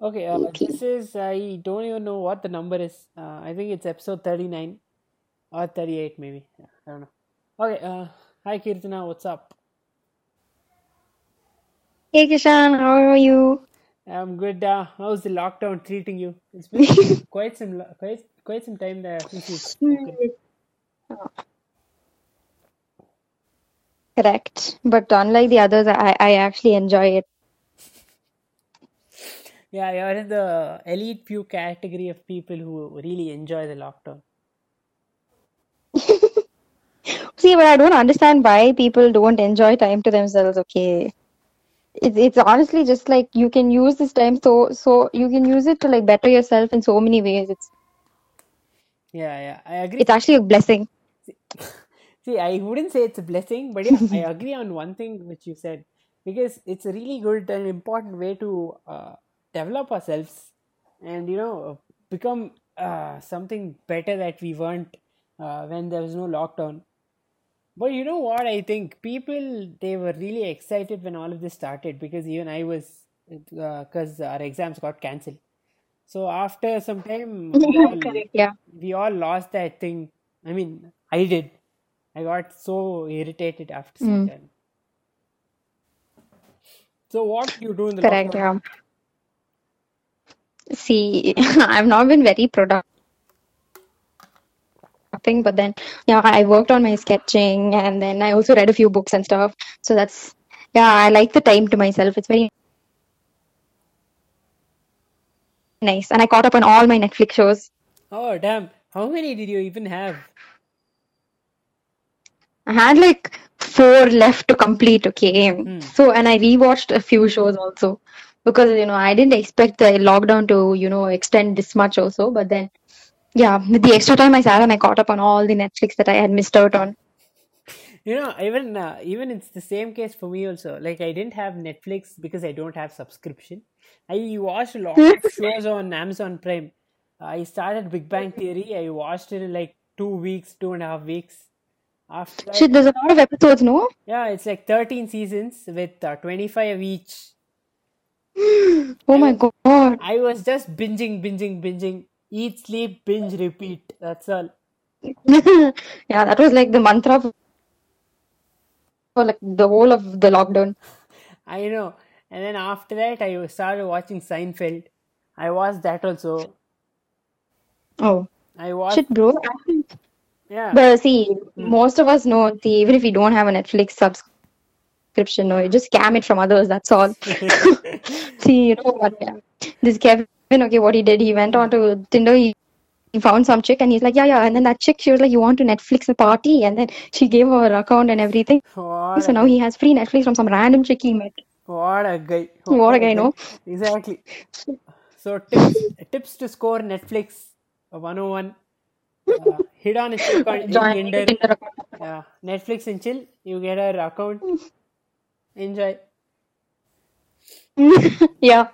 Okay, uh, Okay. this is, I don't even know what the number is. Uh, I think it's episode 39 or 38, maybe. Yeah, I don't know. Okay, uh, hi Kirtana, what's up? Hey Kishan, how are you? I'm good. Uh, how's the lockdown treating you? It's been quite some quite quite some time there since we've. Correct. But unlike the others, I, I actually enjoy it. Yeah, you're in the elite few category of people who really enjoy the lockdown. See, but I don't understand why people don't enjoy time to themselves, okay? It's it's honestly just like you can use this time so so you can use it to like better yourself in so many ways. It's Yeah, yeah, I agree. it's actually a blessing. See, I wouldn't say it's a blessing, but yeah, I agree on one thing which you said because it's a really good and important way to uh, develop ourselves and you know become uh, something better that we weren't uh, when there was no lockdown. But you know what? I think people they were really excited when all of this started because even I was because our exams got cancelled. So after some time, we all Yeah. we all lost that thing. I mean, I did. I got so irritated after some Mm. time. So what do you do in the Correct. lockdown? Yeah. See, I've not been very productive, but then yeah, I worked on my sketching and then I also read a few books and stuff. So that's yeah, I like the time to myself. It's very nice. And I caught up on all my Netflix shows. Oh damn! How many did you even have? I had like four left to complete, okay. Hmm. So, and I rewatched a few shows also because, you know, I didn't expect the lockdown to, you know, extend this much also. But then, yeah, with the extra time I sat and I caught up on all the Netflix that I had missed out on. You know, even uh, even it's the same case for me also. Like I didn't have Netflix because I don't have subscription. I watched a lot of shows on Amazon Prime. I started Big Bang Theory. I watched it in like two weeks, two and a half weeks. After Shit, there's a lot of episodes, no? yeah, it's like thirteen seasons with uh, twenty five each. Oh my God. I was just binging, binging, binging. Eat, sleep, binge, repeat. That's all. Yeah, that was like the mantra for like the whole of the lockdown. I know. And then after that, I started watching Seinfeld. I watched that also. Oh, I watched, shit, bro. yeah. But see, hmm. most of us know, see, even if we don't have a Netflix subscription, no, you just scam it from others, that's all. See, you know what? Yeah. This Kevin, okay, what he did, he went on to Tinder, he, he found some chick, and he's like, yeah, yeah. And then that chick, she was like, you want to Netflix a party? And then she gave her account and everything. what, So now he has free Netflix from some random chick he met. what a guy. What a guy, no? Exactly. So, tips, tips to score Netflix 101. Uh, hit on a chick on Tinder. Yeah, Netflix and chill. You get her account. Enjoy. Yeah,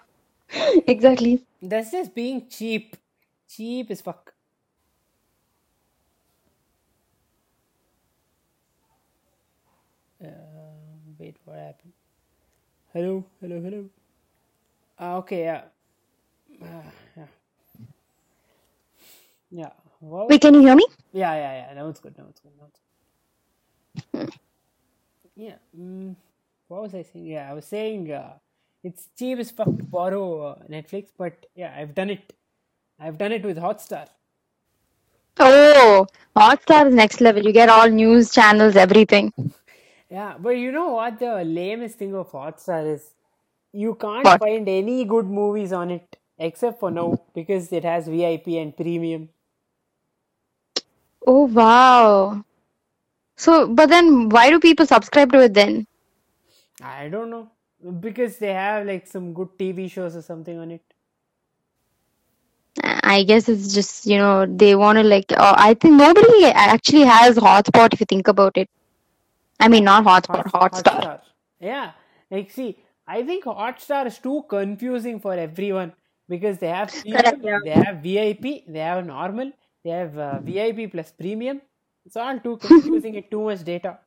exactly. That's just being cheap. Cheap as fuck. Uh, wait, what happened? Hello, hello, hello. Ah, okay, yeah. Ah, yeah. Yeah. What was- Wait, can you hear me? yeah, yeah, yeah. Now it's good. Now it's good. Now it's good. Yeah. Mm, what was I saying? Yeah, I was saying uh, it's cheap as fuck to borrow uh, Netflix, but yeah, I've done it. I've done it with Hotstar. Oh, Hotstar is next level. You get all news channels, everything. Yeah, but you know what the lamest thing of Hotstar is? You can't What? find any good movies on it except for now because it has VIP and premium. Oh, wow. So, but then why do people subscribe to it then? I don't know because they have like some good TV shows or something on it. I guess it's just, you know, they want to like, uh, I think nobody actually has hotspot if you think about it. I mean, not hotspot, Hot- hotstar. Hotstar. Yeah, like see, I think Hotstar is too confusing for everyone because they have premium, yeah. they have VIP, they have normal, they have uh, VIP plus premium. It's all too confusing and too much data.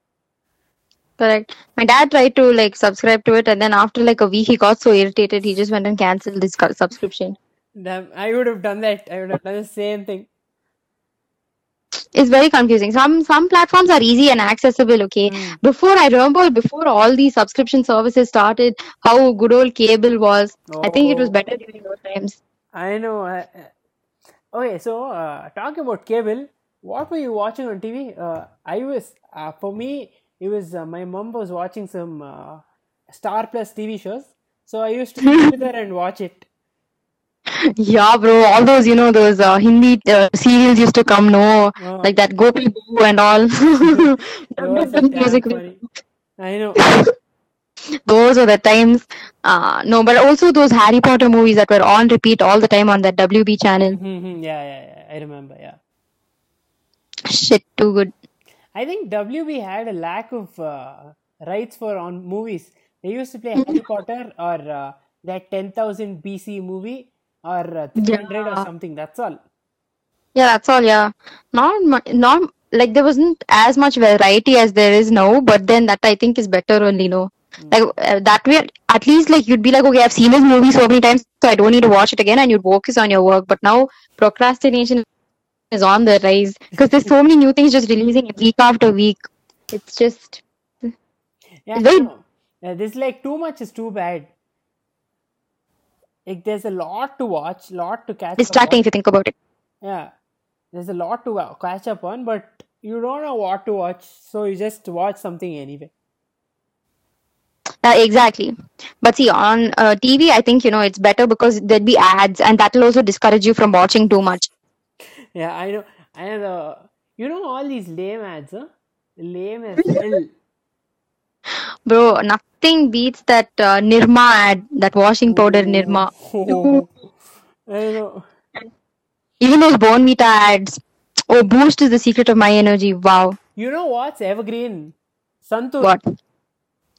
Correct. My dad tried to like subscribe to it, and then after like a week, he got so irritated, he just went and canceled his subscription. Damn, I would have done that. I would have done the same thing. It's very confusing. Some some platforms are easy and accessible. Okay. Hmm. Before I remember, before all these subscription services started, how good old cable was. I think it was Oh. better during those times. I know. I, okay, so uh, talking about cable, what were you watching on TV? Uh, I was uh, for me, it was uh, my mom was watching some uh, Star Plus TV shows, so I used to sit with her and watch it. Yeah, bro. All those, you know, those uh, Hindi uh, serials used to come, no, Uh, like that Gopi Boo and all. those are damn Music. I know. Those are the times. Uh, no, but also those Harry Potter movies that were on repeat all the time on that WB channel. Mhm, yeah, yeah, yeah. I remember. Yeah. Shit, too good. I think WB had a lack of uh, rights for on movies. They used to play Harry Potter or uh, that 10,000 BC movie or uh, 300 or something. That's all. Yeah, that's all. Yeah, not not like there wasn't as much variety as there is now, but then that I think is better only. No, like uh, that way, at least like you'd be like, okay, I've seen this movie so many times, so I don't need to watch it again, and you'd focus on your work. But now procrastination is on the rise because there's so many new things just releasing week after week. It's just Yeah, no. This like too much is too bad. Like there's a lot to watch, lot to catch up distracting if you think about it. Yeah, there's a lot to uh, catch up on, but you don't know what to watch, so you just watch something anyway. Uh, exactly. But see, on uh, TV, I think you know it's better because there'd be ads, and that will also discourage you from watching too much. Yeah, I know. I know. The, you know all these lame ads, huh? Lame as hell. Bro, nothing beats that uh, Nirma ad, that washing powder Nirma. Oh, I know. Even those Bournvita ads. Oh, Boost is the secret of my energy. Wow. You know what's evergreen? Santoor. What?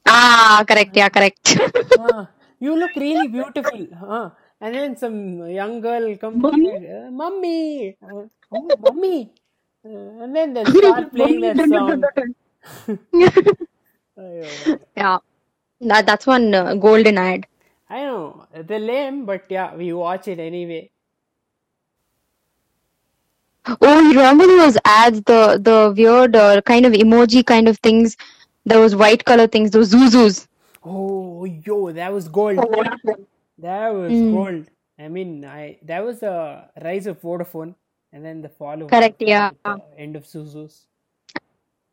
Ah, correct. Yeah, correct. Ah, you look really beautiful. Huh? And then some young girl come uh, mummy, uh, oh, mummy. Uh, and then they start playing that song. Yeah. That, that's one uh, golden ad. I know they're lame, but yeah, we watch it anyway. Oh, you remember those ads, the the weird uh, kind of emoji kind of things, those white color things, those ZooZoos. Oh, yo, that was gold. That was Mm. gold. I mean, I that was the rise of Vodafone, and then the fall of Correct, yeah. end of ZooZoo's.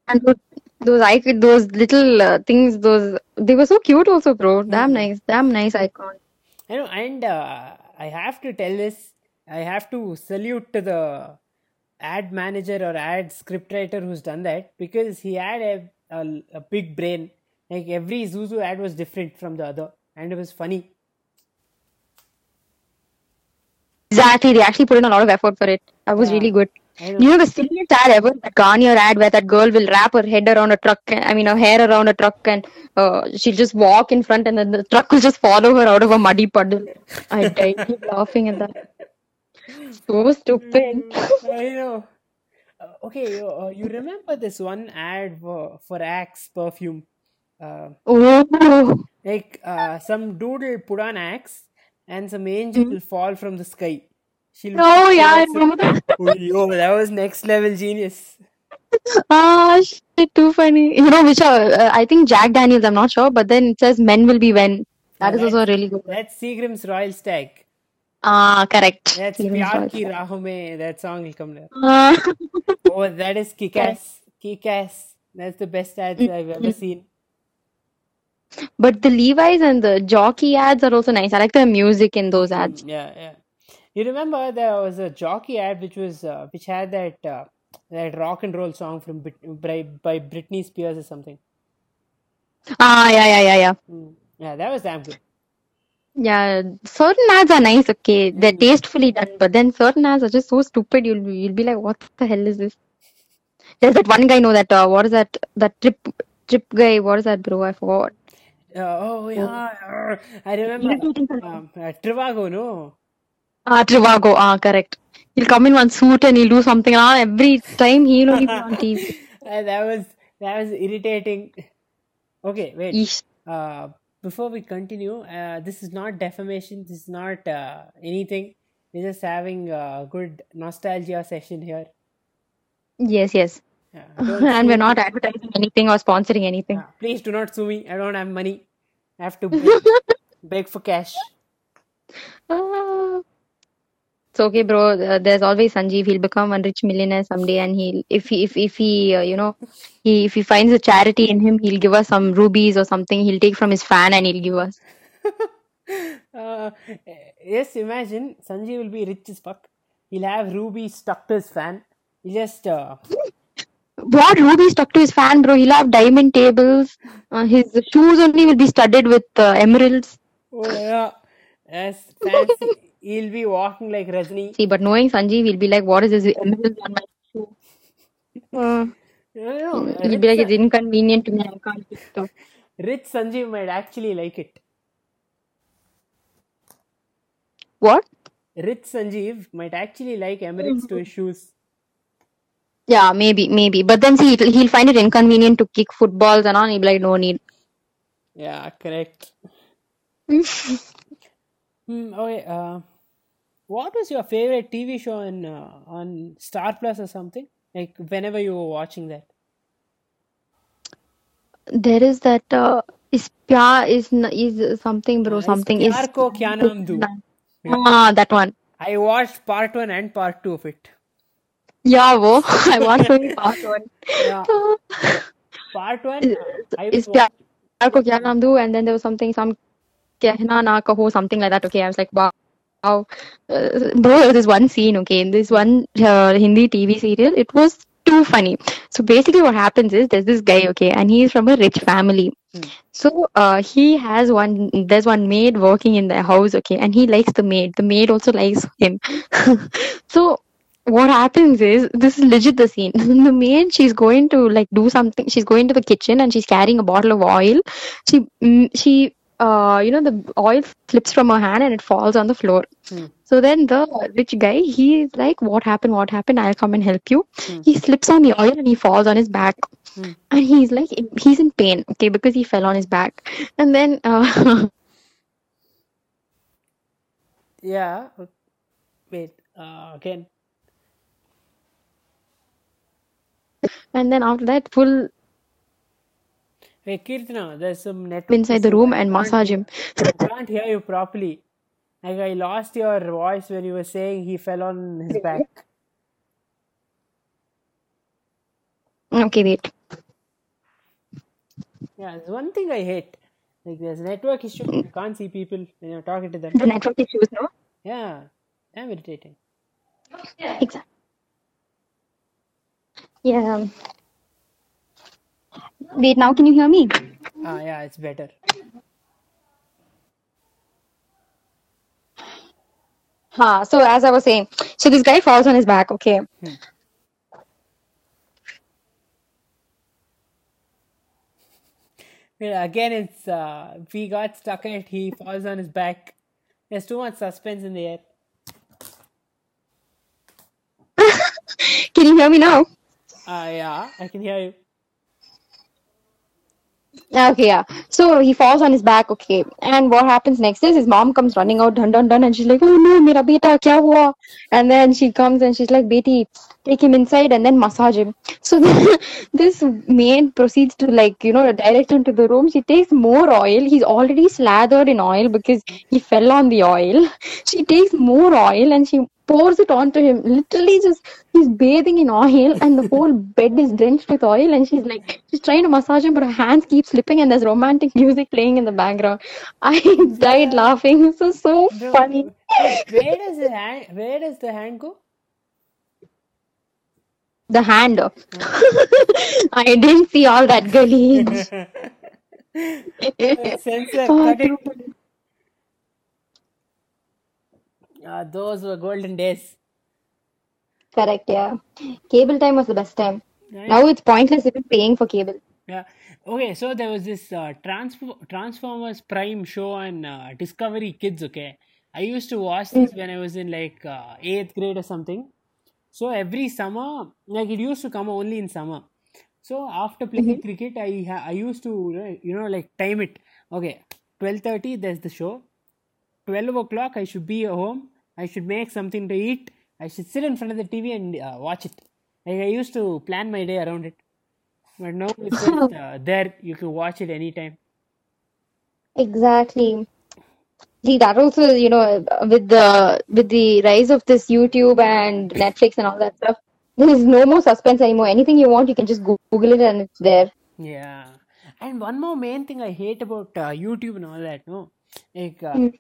And those, those I could those little uh, things, those they were so cute also, bro. Damn nice, damn nice icon. I know, and uh, I have to tell this. I have to salute to the ad manager or ad scriptwriter who's done that because he had a, a, a big brain. Like every ZooZoo ad was different from the other, and it was funny. Exactly, they actually put in a lot of effort for it. That was Yeah. really good. You know the silliest ad ever, that Garnier ad where that girl will wrap her head around a truck, and, I mean her hair around a truck, and uh, she'll just walk in front, and then the truck will just follow her out of a muddy puddle. I died keep laughing at that. So stupid. I know. Uh, okay, you, uh, you remember this one ad for, for Axe perfume? Uh, Oh, like uh, some dude will put on Axe and some angel will fall from the sky. She'll oh yeah, I remember that. Oh, yo, that was next level genius. Ah, shit, too funny. You know which? Uh, uh, I think Jack Daniels. I'm not sure, but then it says "Men will be when." That is Yeah, also really good. That's Seagram's Royal Stag. Ah, correct. That's Pyar Ki Raho Mein. That song will come there. Ah. Oh, that is Kick-Ass. Kick-Ass. That's the best ads I've ever seen. But the Levi's and the jockey ads are also nice. I like the music in those ads. Yeah, yeah. You remember there was a jockey ad which was uh, which had that uh, that rock and roll song from by, by Britney Spears or something. Ah, yeah, yeah, yeah, yeah. Mm. Yeah, that was damn good. Yeah, certain ads are nice, okay. They're tastefully done, but then certain ads are just so stupid. You'll be, you'll be like, what the hell is this? There's that one guy, know that, uh, what is that? That trip, trip guy, what is that, bro? I forgot. Oh yeah, uh, I remember. Um, uh, Trivago, no. Ah, Trivago, ah, correct. He'll come in one suit and he'll do something. Ah, every time he'll only be on TV. Uh, that was that was irritating. Okay, wait. Yeesh. Uh, before we continue, uh, this is not defamation. This is not uh, anything. We're just having a good nostalgia session here. Yes, yes. Yeah, and we're not advertising anything or sponsoring anything. Yeah, please do not sue me. I don't have money. I have to beg, beg for cash. Ah. It's okay, bro. Uh, there's always Sanjeev. He'll become a rich millionaire someday, and he'll if he if if he uh, you know he if he finds a charity in him, he'll give us some rubies or something. He'll take from his fan and he'll give us. uh, yes, imagine Sanjay will be rich as fuck. He'll have Ruby stuck to his fan. He just uh, What ruby stuck to his fan, bro? He'll have diamond tables. Uh, his shoes only will be studded with uh, emeralds. oh yeah, yes, fancy. He'll be walking like Rajni. See, but knowing Sanjeev, he'll be like, "What is this emerald on my shoe?" Uh, know, he'll be like, "It's inconvenient to me. I can't rich Sanjeev might actually like it. What? Rich Sanjeev might actually like emeralds to his shoes. Yeah, maybe, maybe. But then see, he'll, he'll find it inconvenient to kick footballs and all. He'll be like, no need. Yeah, correct. Hmm, okay, uh, what was your favorite TV show on uh, on Star Plus or something? Like whenever you were watching that. There is that uh, is pya is is something, bro. Something is Pyar Ko Kya Naam Do. ah that one. I watched part one and part two of it. Yeah, wo. I want to be part one. Yeah, part one. uh, I was Is pyar ko kya naam do? And then there was something, some kehna na kaho, something like that. Okay, I was like, wow. Wow. Uh, bro, there was this one scene, okay, in this one uh, Hindi TV serial, it was too funny. So basically, what happens is there's this guy, okay, and he's from a rich family. So uh, he has one. There's one maid working in the house, okay, and he likes the maid. The maid also likes him. so what happens is this is legit the scene. the maid, she's going to like do something. She's going to the kitchen and she's carrying a bottle of oil. She mm, she uh you know the oil slips from her hand and it falls on the floor. Hmm. So then the rich guy, he's like, "What happened? What happened? I'll come and help you." He slips on the oil and he falls on his back, Hmm. and he's like, he's in pain, okay, because he fell on his back. And then, uh, yeah. Wait. Uh, again. And then after that, full Hey Kirtana, there's some network inside the room and massage him. I can't hear you properly. Like I lost your voice when you were saying he fell on his back. Okay, wait. Yeah, there's one thing I hate. Like there's network issue. You can't see people when you're talking to them. The network issues, no? Yeah, I'm irritating. Exactly. Yeah. Wait, now can you hear me? Ah, yeah, it's better. Ha, so as I was saying, so this guy falls on his back, okay. Yeah, again, it's uh, we got stuck in it. He falls on his back. There's too much suspense in the air. Can you hear me now? Ah, yeah, I can hear you. Okay, yeah. So he falls on his back, okay. And what happens next is his mom comes running out, dun dun dun, and she's like, "Oh no, mera beta, kya hua?" And then she comes and she's like, "Beti, take him inside and then massage him." So this maid proceeds to like, you know, direct him to the room. She takes more oil. He's already slathered in oil because he fell on the oil. She takes more oil and she pours it onto him. Literally, just he's bathing in oil, and the whole bed is drenched with oil. And she's like, she's trying to massage him, but her hands keep slipping, and there's romantic music playing in the background. I died laughing. This is so funny. where does the hand? Where does the hand go? The hand. Oh. I didn't see all that gully. Censor, Oh, cut it. true. Ah, those were golden days. Correct, yeah. Cable time was the best time. Right? Now it's pointless even paying for cable. Yeah. Okay, so there was this uh, Transf- Transformers Prime show on uh, Discovery Kids. Okay, I used to watch this when I was in like uh, eighth grade or something. So every summer, like it used to come only in summer. So after playing cricket, I ha- I used to you know like time it. Okay, twelve thirty. There's the show. Twelve o'clock. I should be at home. I should make something to eat. I should sit in front of the TV and uh, watch it. Like I used to plan my day around it. But now it's just uh, there. You can watch it anytime. Exactly. See, that also, you know, with the with the rise of this YouTube and Netflix and all that stuff, there is no more suspense anymore. Anything you want, you can just Google it and it's there. Yeah. And one more main thing I hate about uh, YouTube and all that, no, like uh, Mm.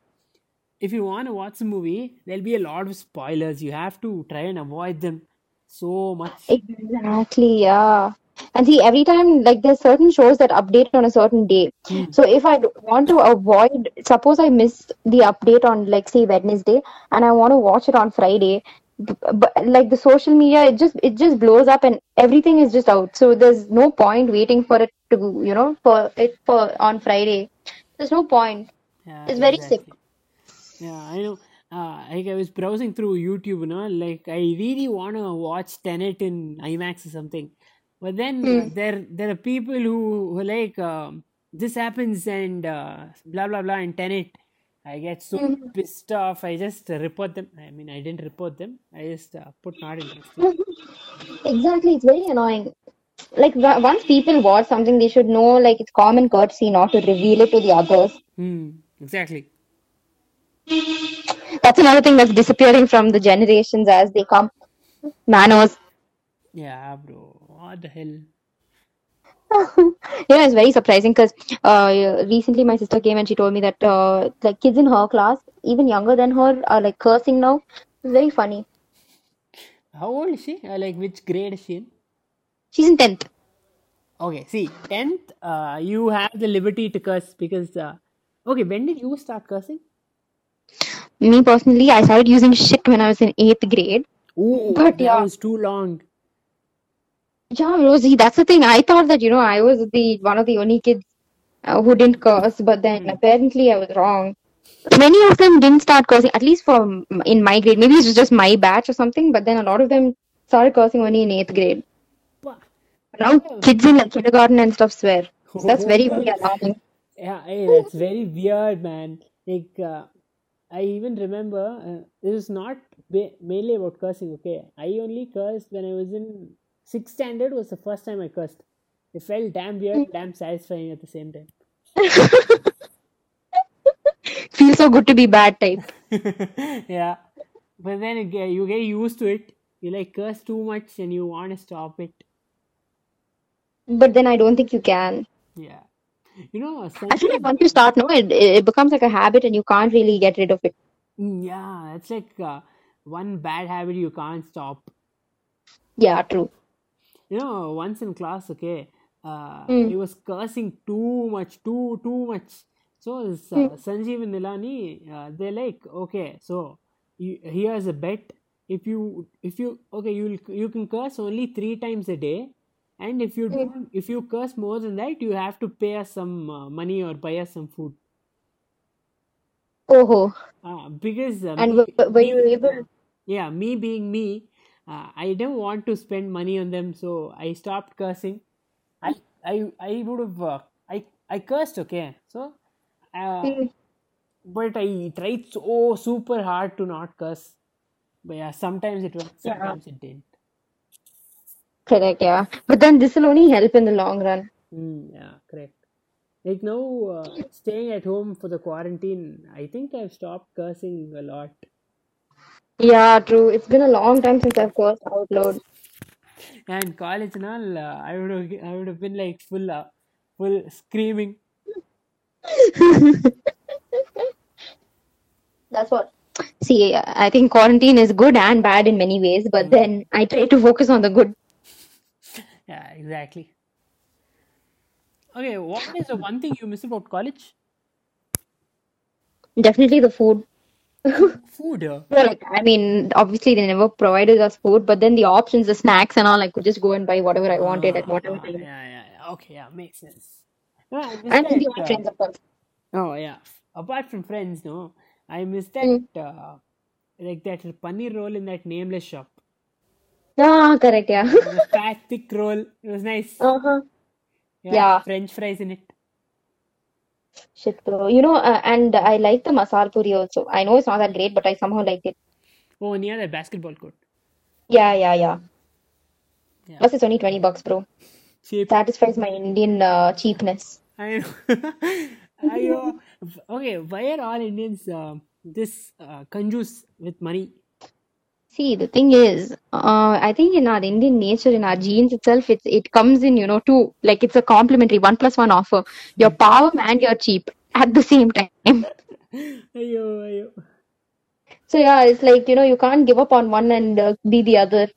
If you want to watch a movie, there'll be a lot of spoilers. You have to try and avoid them so much. Exactly, yeah. And see, every time, like, there's certain shows that update on a certain day. Hmm. So if I want to avoid, suppose I miss the update on, like, say, Wednesday, and I want to watch it on Friday, but like the social media, it just it just blows up, and everything is just out. So there's no point waiting for it to, you know, for it for on Friday. There's no point. Yeah, It's very sick. Yeah, I know. Uh, like I was browsing through YouTube, you know, like I really want to watch Tenet in IMAX or something, but then uh, there there are people who, who like um, this happens and uh, blah blah blah in Tenet. I get so pissed off. I just report them. I mean, I didn't report them. I just uh, put not interested. Exactly, it's very annoying. Like once people watch something, they should know like it's common courtesy not to reveal it to the others. Hmm. Exactly. That's another thing that's disappearing from the generations as they come. Manners. Yeah, bro. What the hell? you know, it's very surprising because uh, recently my sister came and she told me that uh, like kids in her class, even younger than her, are like cursing now. It's very funny. How old is she? Uh, like which grade is she in? She's in tenth. Okay, see, tenth, uh, you have the liberty to curse because. Uh, okay, when did you start cursing? Me personally, I started using shit when I was in eighth grade. Oh, But yeah. was too long. Yeah, Rosie, that's the thing. I thought that, you know, I was the one of the only kids uh, who didn't curse, but then apparently I was wrong. Many of them didn't start cursing, at least for in my grade. Maybe it was just my batch or something, but then a lot of them started cursing only in eighth grade. Bah. Now kids in like kindergarten and stuff swear. So that's very, very alarming. Yeah, hey, that's very weird, man. Like, uh, I even remember uh, this is not ba- mainly about cursing. Okay, I only cursed when I was in sixth standard. Was the first time I cursed. It felt damn weird, damn satisfying at the same time. Feels so good to be bad type. yeah, but then you get, you get used to it. You like curse too much and you want to stop it. But then I don't think you can. Yeah, you know, some- I feel like once you start, no, it, it becomes like a habit and you can't really get rid of it. Mm, yeah, it's like uh, one bad habit you can't stop. Yeah, true. You know, once in class, okay, uh, Mm. he was cursing too much, too too much. So this, uh, Sanjeev and Nilani, uh, they're like, okay, so you, here's a bet. If you if you okay, you you can curse only three times a day, and if you don't, if you curse more than that, you have to pay us some uh, money or buy us some food. Oh, Uh, because uh, and me, were, were you able? yeah, me being me, uh, I didn't want to spend money on them, so I stopped cursing. I I I would have uh, I I cursed, okay, so uh, Hmm. but I tried so super hard to not curse. But yeah, sometimes it worked, Yeah. sometimes it didn't. Correct, yeah. But then this will only help in the long run. Mm, yeah, correct. Like now, uh, staying at home for the quarantine, I think I've stopped cursing a lot. Yeah, true. It's been a long time since I've cursed out loud. And college and all, uh, I would have I would have been like full uh, full screaming. That's what. See, I think quarantine is good and bad in many ways, but then I try to focus on the good. Yeah, exactly. Okay, what is the one thing you miss about college? Definitely the food. Food. uh, Well, like, I mean, obviously they never provided us food, but then the options, the snacks and all, I could just go and buy whatever I wanted at whatever Ah, yeah, time. yeah, yeah. Okay, yeah, makes sense. No, I miss And the odd friends, Uh, of course. oh yeah. Apart from friends, no, I miss Mm. that. Uh, like that paneer roll in that nameless shop. Ah, correct, yeah. The fat, thick roll. It was nice. Uh-huh. Yeah, Yeah. French fries in it. Shit, bro. You know, uh, and I like the masala puri also. I know it's not that great, but I somehow like it. Oh, near the basketball court. Yeah, yeah, yeah. Yeah. Plus, it's only 20 bucks, bro. Cheap. Satisfies my Indian uh, cheapness. I know. I, uh, okay, why are all Indians uh, this uh, with money? See, the thing is, uh, I think in our Indian nature, in our genes itself, it's it comes in, you know, two like it's a complementary one plus one offer. You're power and you're cheap at the same time. Ayo, ayo. So yeah, it's like you know you can't give up on one and uh, be the other.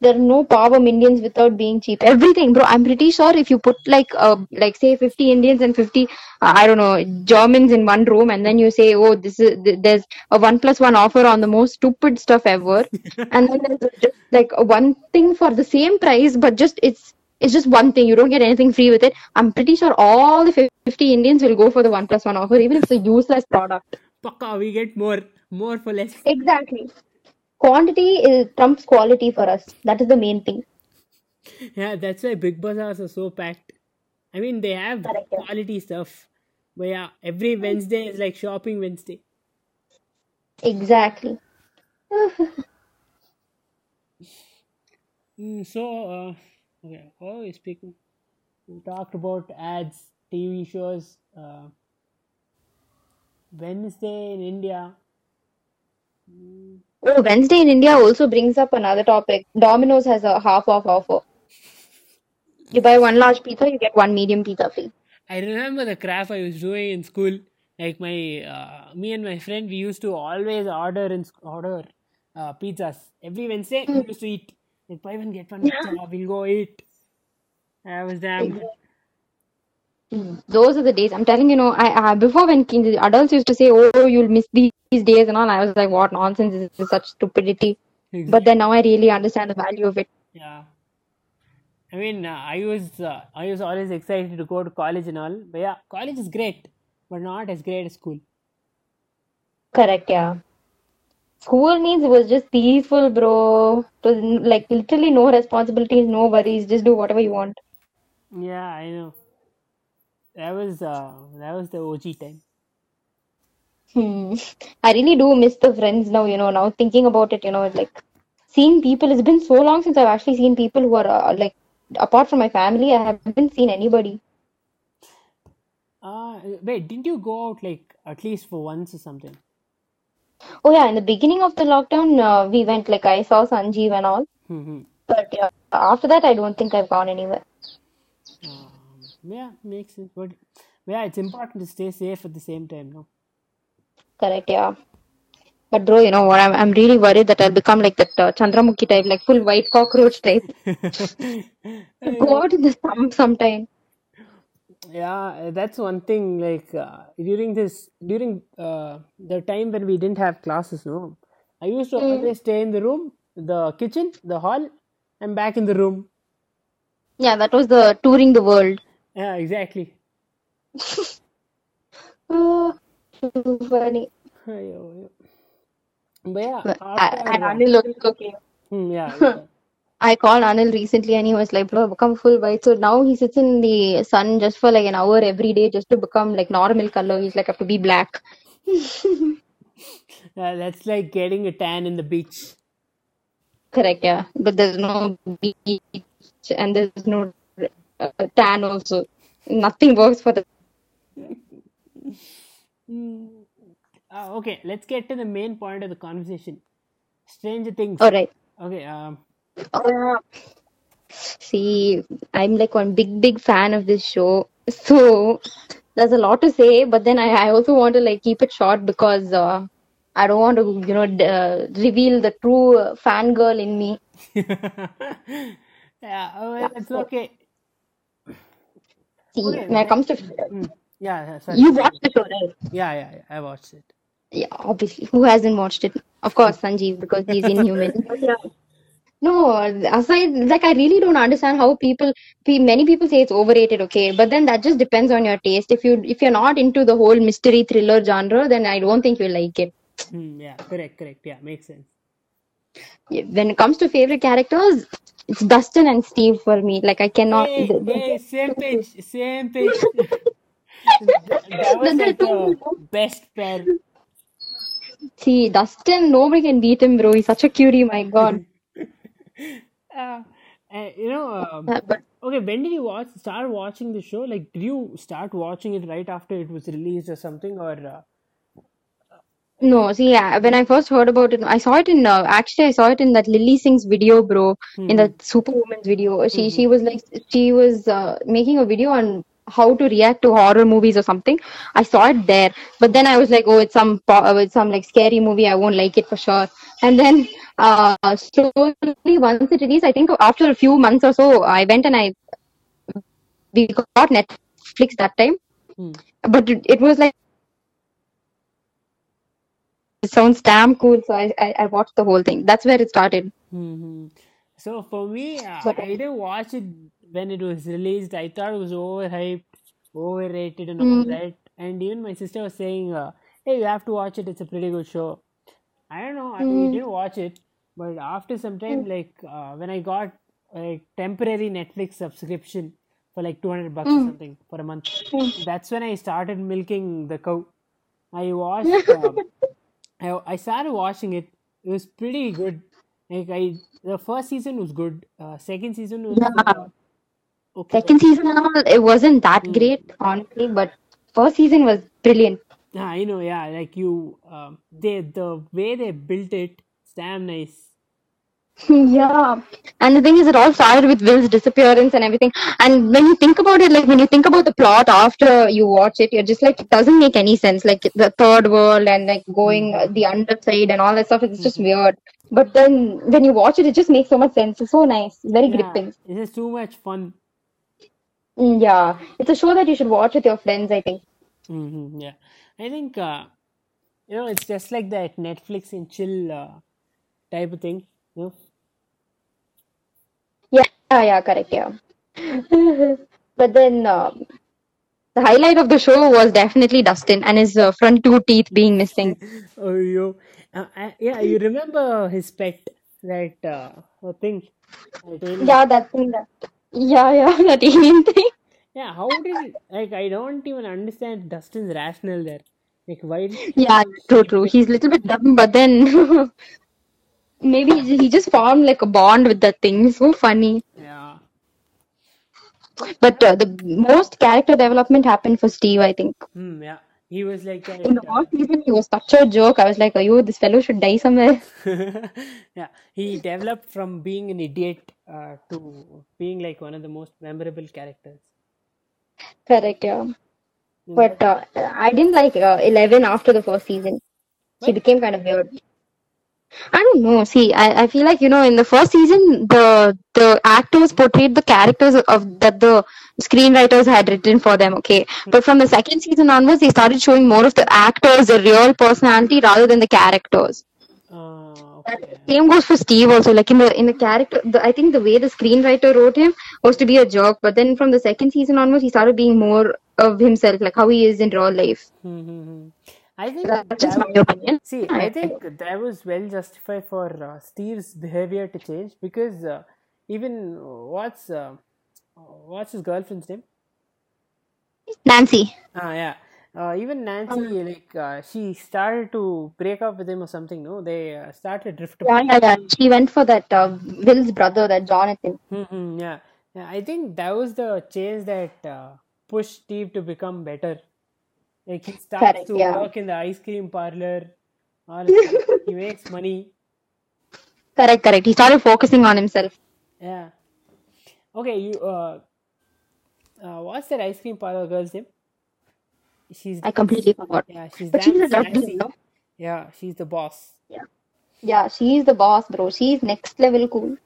There are no power Indians without being cheap. Everything, bro. I'm pretty sure if you put like uh like say 50 Indians and 50 uh, I don't know Germans in one room, and then you say, oh, this is th- there's a one plus one offer on the most stupid stuff ever, and then there's just like one thing for the same price, but just it's it's just one thing. You don't get anything free with it. I'm pretty sure all the 50 Indians will go for the one plus one offer, even if it's a useless product. Paka, we get more. More for less. Exactly. Quantity is trumps quality for us. That is the main thing. Yeah, that's why big bazaars are so packed. I mean, they have Correct, quality stuff. But yeah, every Wednesday is like shopping Wednesday. Exactly. Mm, so, uh, okay, what are we speaking? We talked about ads, TV shows. Uh, Wednesday in India. Oh, Wednesday in India also brings up another topic. Domino's has a half off offer. You buy one large pizza, you get one medium pizza free. I remember the crap I was doing in school. Like my, uh, me and my friend, we used to always order and order uh, pizzas every Wednesday. We used to eat like buy one get one pizza. We'll go eat. I was damn good. Mm, Those are the days. I'm telling you, know, I, I before when the adults used to say, "Oh, you'll miss these, these days," and all, I was like, "What nonsense! This is such stupidity." But then now I really understand the value of it. Yeah. I mean, uh, I was uh, I was always excited to go to college and all. But yeah, college is great, but not as great as school. Correct, yeah. School means it was just peaceful, bro. It was like literally no responsibilities, no worries. Just do whatever you want. Yeah, I know. That was uh, that was the OG time. Hmm. I really do miss the friends now, you know, now thinking about it, you know, like seeing people. It's been so long since I've actually seen people who are uh, like, apart from my family, I haven't seen anybody. Uh, wait, didn't you go out like at least for once or something? Oh, yeah, in the beginning of the lockdown, uh, we went, like, I saw Sanjeev and all. Mm-hmm. But yeah, after that, I don't think I've gone anywhere. Um, yeah, makes sense. But yeah, it's important to stay safe at the same time, no? Correct, yeah. But bro, you know what? I'm I'm really worried that I'll become like that uh, Chandramukhi type, like full white cockroach type. Go out in the sun sometime. yeah, that's one thing. Like uh, during this, during uh, the time when we didn't have classes, no, I used to always stay in the room, the kitchen, the hall, and back in the room. Yeah, that was the touring the world. Yeah, exactly. Oh, too funny. But yeah, I, after and Anil looked okay. hmm, yeah, yeah. I called Anil recently and he was like, bro, become full white. So now he sits in the sun just for like an hour every day just to become like normal color. He's like, have to be black. Yeah, that's like getting a tan in the beach. Correct, yeah. But there's no beach and there's no uh, tan also. Nothing works for the. Uh, okay, let's get to the main point of the conversation. Stranger Things. All right. Okay, um, yeah. See, I'm like one big, big fan of this show. So there's a lot to say, but then I, I also want to like keep it short because uh, I don't want to, you know, d- uh, reveal the true uh, fangirl in me. yeah, well, it's okay. See, Okay, when it comes to Hmm, yeah, yeah, sorry. you watched the show, right? Yeah, yeah, yeah, I watched it. Yeah, obviously. Who hasn't watched it? Of course, Sanjeev, because he's inhuman. No, aside, like I really don't understand how people, many people say it's overrated, okay, but then that just depends on your taste. If you if you're not into the whole mystery thriller genre, then I don't think you'll like it. Hmm, yeah, correct, correct. Yeah, makes sense. when it comes to favorite characters, it's Dustin and Steve for me. Like I cannot. Hey, the- the- hey, same page, same page. that, was the- like the- best pair. See, Dustin, nobody can beat him, bro. He's such a cutie, my god. Uh, uh, you know, um, Uh, but okay, when did you watch start watching the show? Like, did you start watching it right after it was released or something, or uh, no, see, yeah, when I first heard about it, I saw it in uh, actually I saw it in that Lilly Singh's video, bro, in that Superwoman's video. She she was like she was uh, making a video on how to react to horror movies or something. I saw it there, but then I was like, oh, it's some uh, it's some like scary movie. I won't like it for sure. And then uh, slowly once it released, I think after a few months or so, I went and I we got Netflix that time, Hmm. but it, it was like it sounds damn cool. So I, I I watched the whole thing. That's where it started. hmm So for me, uh, But- I didn't watch it when it was released. I thought it was overhyped, overrated, and all that. And even my sister was saying, uh, "Hey, you have to watch it. It's a pretty good show." I don't know. I didn't watch it, but after some time, like uh, when I got a temporary Netflix subscription for like two hundred bucks or something for a month, that's when I started milking the cow. I watched. Um, I, I started watching it. It was pretty good. Like I, the first season was good. Uh, second season was uh, okay. Second season, and all, it wasn't that great, honestly. But first season was brilliant. Yeah, I know. Yeah, like you, um, they the way they built it, it's damn nice. yeah, and the thing is, it all started with Will's disappearance and everything. And when you think about it, like when you think about the plot after you watch it, you're just like, it doesn't make any sense. Like the third world and like going uh, the underside and all that stuff, it's just weird. But then when you watch it, it just makes so much sense. It's so nice, very Yeah, gripping. it is too much fun. Yeah, it's a show that you should watch with your friends, I think. hmm yeah, I think uh, you know it's just like that Netflix and chill uh, type of thing. You know, Yeah, yeah, yeah, correct, yeah. But then um, the highlight of the show was definitely Dustin and his uh, front two teeth being missing. oh yo, uh, I, yeah, you remember his pet that uh, thing? That? Yeah, that thing that. Yeah, yeah, that alien thing. Yeah, how did like I don't even understand Dustin's rationale there. Like why did Yeah, true, true. He's a little bit dumb, but then maybe he just formed like a bond with that thing. So funny. yeah. But uh, the most character development happened for Steve, I think. Hmm, yeah. He was like that. In the uh, first season, he was such a joke. I was like, "Yo, this fellow should die somewhere." yeah, he developed from being an idiot uh, to being like one of the most memorable characters. Correct, yeah. But uh, I didn't like uh, Eleven after the first season. She became kind of weird. I don't know. See, I, I feel like you know, in the first season, the the actors portrayed the characters of that the screenwriters had written for them. Okay, but from the second season onwards, they started showing more of the actors, the real personality, rather than the characters. Uh. Same goes for Steve also. Like in the in the character, the, I think the way the screenwriter wrote him was to be a jerk, but then from the second season onwards, he started being more of himself, like how he is in real life. Hmm, hmm, hmm. I think That's just that- my opinion. see, I think that was well justified for uh, Steve's behavior to change because uh, even what's uh, what's his girlfriend's name? Nancy. Ah, yeah. Uh, even Nancy, like, uh, she started to break up with him or something. No, they uh, started drift Yeah, yeah, yeah. She went for that uh, Will's brother, that Jonathan. Mm-hmm, yeah. yeah, I think that was the change that uh, pushed Steve to become better. Like he starts Correct, to yeah. work in the ice cream parlor. All he makes money. Correct, correct. He started focusing on himself. Yeah. Okay, you. Uh, uh, what's that ice cream parlor girl's name? She's I completely forgot. yeah, she's But she's a damn lovely, sassy. no? Yeah, she's the boss. Yeah, she's the boss, bro. She's next level cool.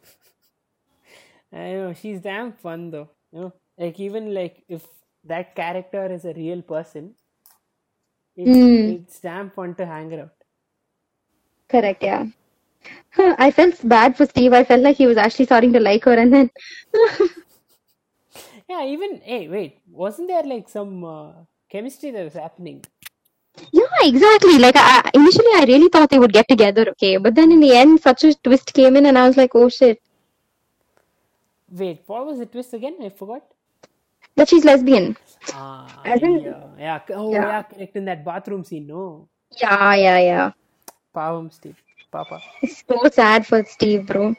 I know she's damn fun though. You know, like even like if that character is a real person, it's, Mm. it's damn fun to hang around. Correct, yeah. I felt bad for Steve. I felt like he was actually starting to like her, and then Yeah, even hey, wait, wasn't there like some uh, chemistry that was happening? Yeah, exactly. Like I, initially, I really thought they would get together, okay, but then in the end, such a twist came in, and I was like, oh shit, Wait, what was the twist again? I forgot. that she's lesbian. Ah, As in- yeah, yeah. Oh, Yeah. yeah. Correct in that bathroom scene. No, Yeah, yeah, yeah. Pavam Steve, Papa. It's so sad for Steve, bro.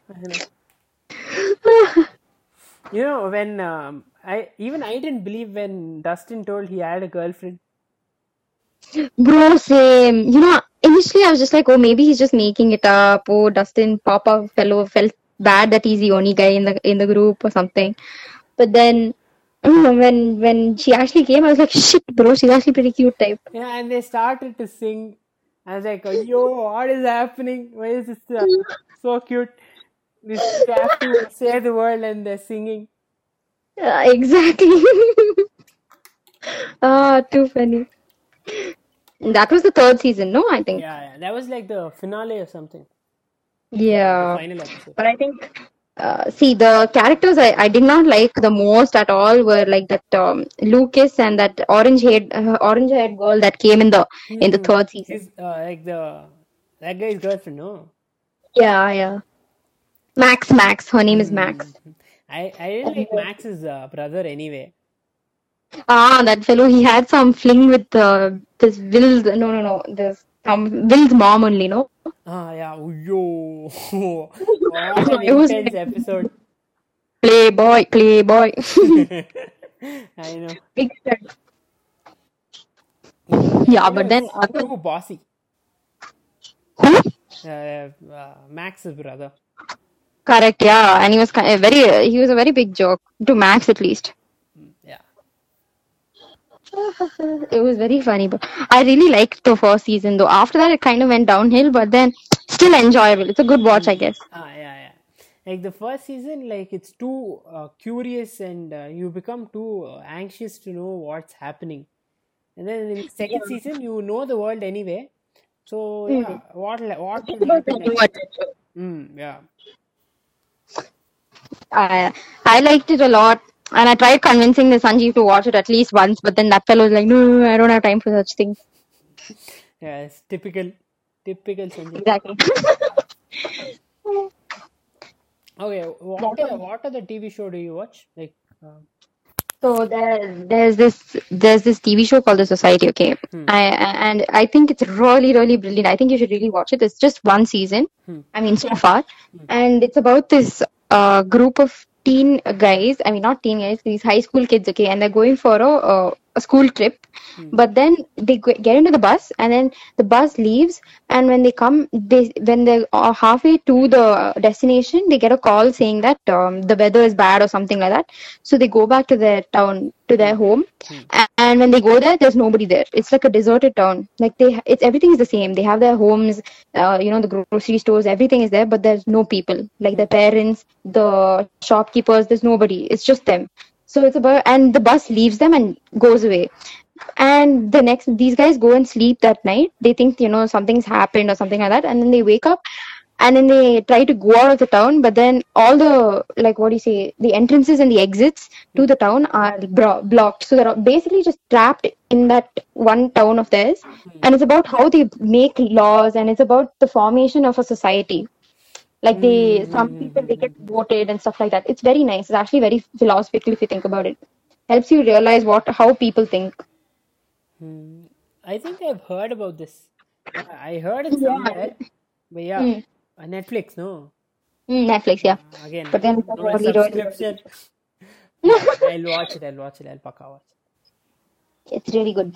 You know when um, I even I didn't believe when Dustin told he had a girlfriend. Bro, same. You know, initially I was just like, oh, maybe he's just making it up. Oh, Dustin Papa fellow felt bad that he's the only guy in the in the group or something. But then when when she actually came, I was like, shit, bro, she's actually pretty cute type. Yeah, and they started to sing. I was like, "Yo, what is happening? Why is this uh, so cute? This they have to save the world, and they're singing." Yeah, exactly. Ah, too funny. That was the third season, no? I think. Yeah, yeah, that was like the finale or something. Yeah. Final episode. But I think, uh, see, the characters I, I did not like the most at all were like that um, Lucas and that orange haired uh, orange haired girl that came in the in the Hmm. third season. She's uh, like the that guy's girlfriend. No, Yeah, yeah. Max, Max. Her name is Max. I I didn't like Max's uh, brother anyway. Ah, that fellow. He had some fling with uh, this Will. No, no, no. This um, Will's mom only. No. Ah, yeah. Yo, what an It was- intense episode. Playboy, playboy. I know. Big. Yeah, but then other- bossy. Who? Uh, uh, Max's brother. Correct. Yeah, and he was kind of very. He was a very big joke to Max at least. Yeah. It was very funny, but I really liked the first season though. After that, it kind of went downhill, but then still enjoyable. It's a good watch, I guess. Ah, yeah, yeah. Like the first season, like it's too uh, curious and uh, you become too uh, anxious to know what's happening. And then in the second season, you know the world anyway. So yeah, what what will happen? Mm, yeah. I I liked it a lot, and I tried convincing the Sanjeev to watch it at least once, but then that fellow was like, "No, no, no, I don't have time for such things." Yeah, it's typical, typical Sanjeev. Exactly. Okay, what are, what are the TV show do you watch? Like, uh, So there, there's this there's this TV show called The Society. Okay, hmm. I and I think it's really really brilliant. I think you should really watch it. It's just one season. Hmm. I mean, so far, hmm. and it's about this uh, group of teen guys. I mean, not teen guys. These high school kids. Okay, and they're going for a a, a school trip. But then they get into the bus, and then the bus leaves. And when they come, they when they're uh, halfway to the destination, they get a call saying that um, the weather is bad or something like that. So they go back to their town, to their home, A- and when they go there, there's nobody there. It's like a deserted town. Like they, it's everything is the same. They have their homes, uh, you know, the grocery stores, everything is there, but there's no people. Like their parents, the shopkeepers, there's nobody. It's just them. So it's about, and the bus leaves them and goes away. And the next, these guys go and sleep that night. They think, you know, something's happened or something like that. And then they wake up and then they try to go out of the town. But then all the, like, what do you say, the entrances and the exits to the town are bro- blocked. So they're basically just trapped in that one town of theirs. And it's about how they make laws and it's about the formation of a society. Like they some people they get voted and stuff like that. It's very nice. It's actually very philosophical if you think about it. Helps you realize what how people think. Hmm, I think I've heard about this. I heard it somewhere, but yeah, uh, Netflix, no. Mm, netflix yeah Again, But then no really, really- subscription. I'll watch it. I'll watch it. I'll paka watch. it's really good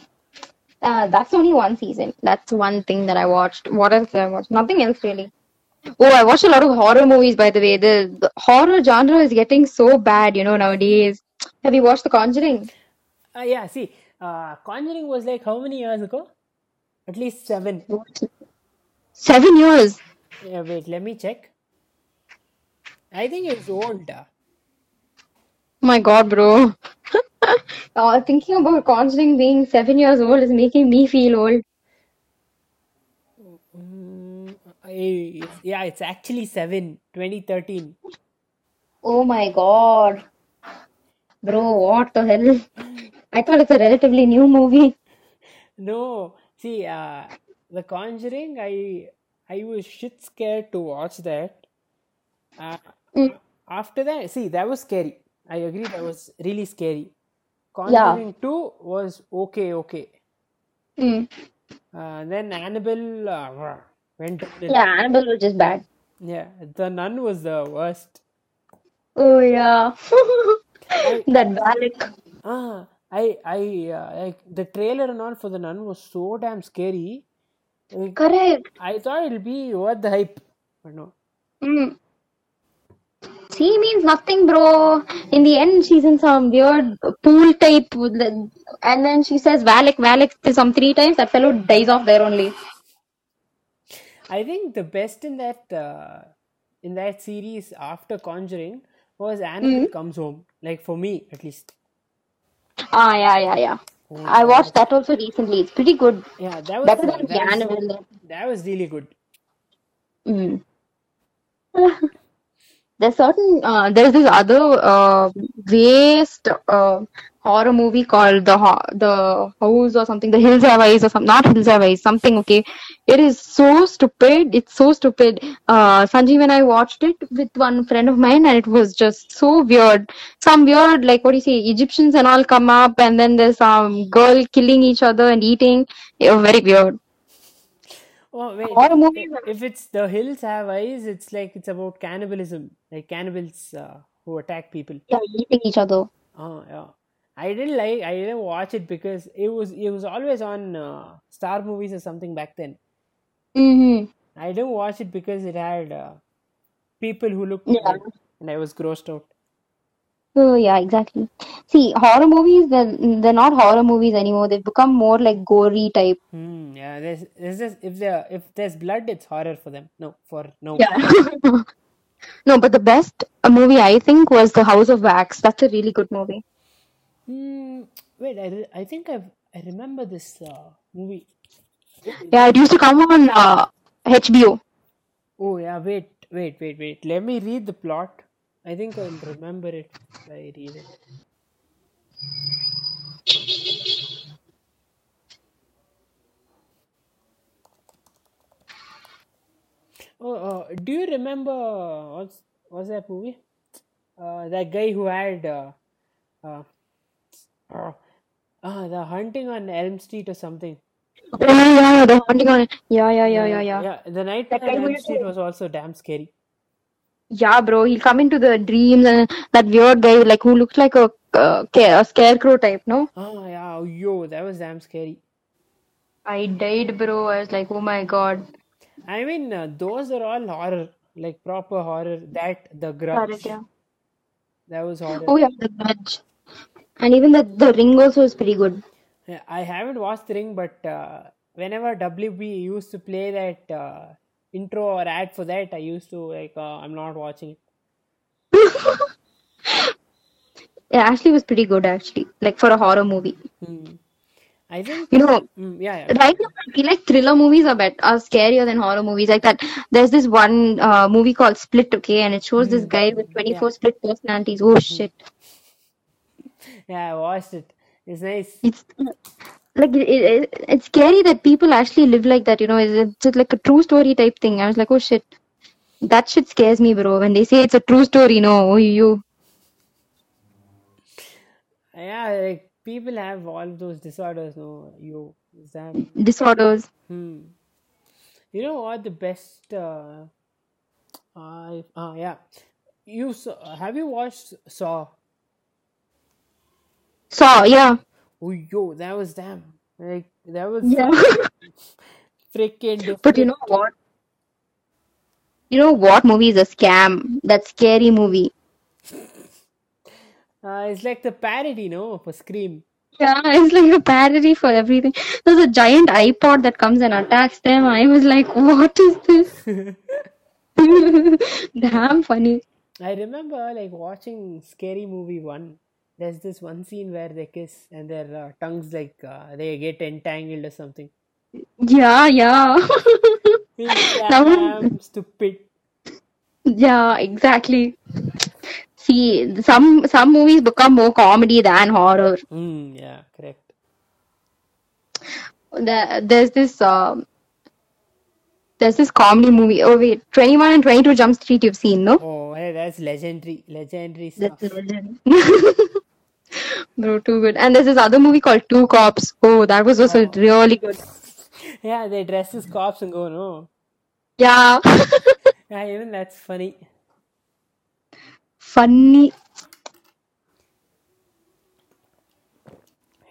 uh, that's only one season that's one thing that i watched what else did i watched nothing else really oh i watched a lot of horror movies by the way the, the horror genre is getting so bad you know nowadays have you watched the conjuring Uh, yeah, see, uh, Conjuring was like how many years ago? At least seven. seven years Yeah, wait, let me check. I think it's old. uh. my god, bro. uh, thinking about Conjuring being seven years old is making me feel old. Mm, I- yeah, it's actually seven. 2013. Oh my god. Bro, what the hell? I thought it's a relatively new movie. No, See, uh, The Conjuring, I I was shit scared to watch that. Uh, Mm. after that, see, that was scary. I agree, that was really scary. Yeah. Conjuring 2 was okay, okay. Mm. Uh, then Annabelle uh, went. Yeah, Annabelle was just bad. Yeah, The Nun was the worst. Oh yeah. that Valak. Ah, I, I, uh, like the trailer and all for The Nun was so damn scary. Correct. I thought it'll be worth the hype, but no. Mm. She means nothing, bro. In the end, she's in some weird pool type, and then she says Valak, Valak to some three times. That fellow dies off there only. I think the best in that uh, in that series after Conjuring was Annabelle Comes Home. Like for me, at least. Ah, yeah, yeah, yeah. I watched that also recently. It's pretty good. Yeah, that was Better that than was, that was really good. Mm. There's certain uh, there's this other uh, waste uh, horror movie called the Ho- the House or something, the Hills Have Eyes or something, not Hills Have Eyes, something. Okay, it is so stupid. It's so stupid. Uh, Sanjeev and I watched it with one friend of mine, and it was just so weird. Some weird, like what do you say, Egyptians and all come up, and then there's some girl killing each other and eating. It was very weird. Oh wait, if, if it's The Hills Have Eyes, it's like it's about cannibalism, like cannibals uh, who attack people. Yeah, eating each other. Oh yeah. I didn't like. I didn't watch it because it was it was always on uh, Star Movies or something back then. Mm-hmm. I didn't watch it because it had uh, people who looked Yeah. and I was grossed out. Oh yeah, exactly. See, horror movies they're, they're not horror movies anymore. They've become more like gory type. Hmm. Yeah. There's, there's just if there if there's blood, it's horror for them. No, for no. Yeah. no, but the best uh, movie I think was The House of Wax. That's a really good movie. Hmm. Wait. I, re- I think I've I remember this uh, movie. Yeah, it used to come on uh, HBO. Oh yeah. Wait. Wait. Wait. Wait. Let me read the plot. I think I'll remember it if I read it. Oh, uh, do you remember what's what's that movie? Uh, that guy who had uh, uh, uh, the hunting on Elm Street or something. Oh yeah, the haunting on. Yeah, yeah, yeah, yeah, yeah. Yeah, the night That Elm Street was also damn scary. Yeah, bro. He'll come into the dreams and that weird guy, like who looks like a uh, a scarecrow type. No, Oh yeah, oh, yo, that was damn scary. I died, bro. I was like, oh my god. I mean, uh, those are all horror, like proper horror. That the Grudge, Correct, yeah. that was horror. Oh yeah, the grudge. And even the the ring also is pretty good. Yeah, I haven't watched The Ring, but uh, whenever WB used to play that uh, intro or ad for that, I used to like, uh, I'm not watching it. Yeah, Ashley was pretty good actually, like for a horror movie. Hmm. I think, You know, mm, yeah, yeah. right now I feel like thriller movies are better, are scarier than horror movies. Like that, there's this one uh, movie called Split, okay, and it shows this guy with 24 split personalities. Oh shit! Yeah, I watched it. It's nice. It's like it, it, it's scary that people actually live like that. You know, it's, it's like a true story type thing. I was like, oh shit, that shit scares me, bro. When they say it's a true story, no, oh you. Yeah, like people have all those disorders. No, you that? disorders. Hmm. You know what the best? Uh, uh, uh yeah. You saw, have you watched Saw? So yeah, Oh, yo, that was damn. Like that was yeah. freaking But you know what? You know what movie is a scam? That scary movie. Uh, it's like the parody, no, for Scream. Yeah, it's like a parody for everything. There's a giant iPod that comes and attacks them. I was like, what is this? Damn funny. I remember like watching Scary Movie one. There's this one scene where they kiss and their uh, tongues like uh, they get entangled or something. Yeah, yeah. One- stupid. Yeah, exactly. See, some some movies become more comedy than horror. Mm, yeah, correct. the, there's this um, there's this comedy movie. Oh wait, 21 and 22 Jump Street. You've seen, no? Oh, hey, that's legendary, legendary stuff. That's legend. Bro, too good. And there's this other movie called Two Cops. Oh, that was also really good. Yeah, they dress as cops and go, no. Yeah. Yeah, even that's funny. Funny.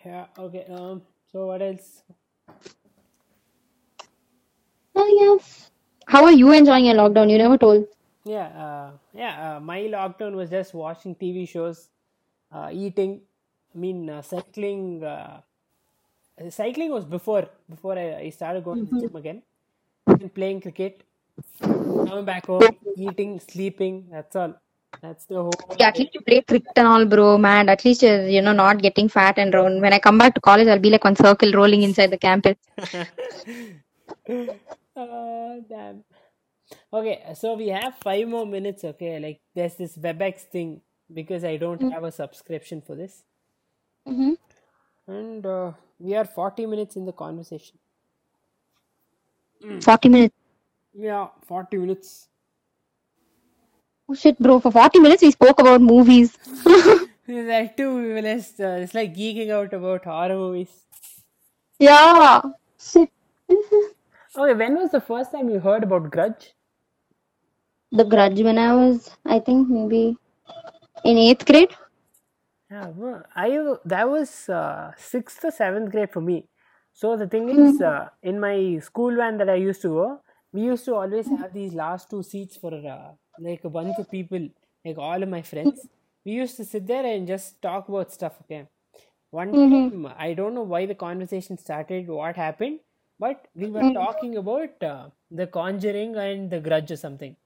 Yeah, okay. Um, so what else? Oh, yes. How are you enjoying your lockdown? You never told. Yeah, uh, yeah. Uh, my lockdown was just watching TV shows, eating. I mean, uh, cycling. Uh, cycling was before before I, I started going to the gym again. And playing cricket, coming back home, eating, sleeping. That's all. That's the whole. Yeah, at least you play cricket and all, bro, man. At least you're, you know, not getting fat and round. When I come back to college, I'll be like one circle rolling inside the campus. uh, damn. Okay, so we have five more minutes. Okay, like there's this WebEx thing because I don't have a subscription for this, Mm-hmm. and uh, we are 40 minutes in the conversation. 40 minutes. Yeah, 40 minutes. Oh shit, bro. For 40 minutes, we spoke about movies. That too, we were just, uh, it's like geeking out about horror movies. yeah. Shit. Okay, when was the first time you heard about Grudge? The Grudge when I was, I think, maybe in eighth grade. Yeah, well, I that was uh, sixth or seventh grade for me. So the thing is, uh, in my school van that I used to go, we used to always have these last two seats for uh, like a bunch of people, like all of my friends. We used to sit there and just talk about stuff. Okay, one time I don't know why the conversation started, what happened, but we were talking about uh, the Conjuring and the Grudge or something.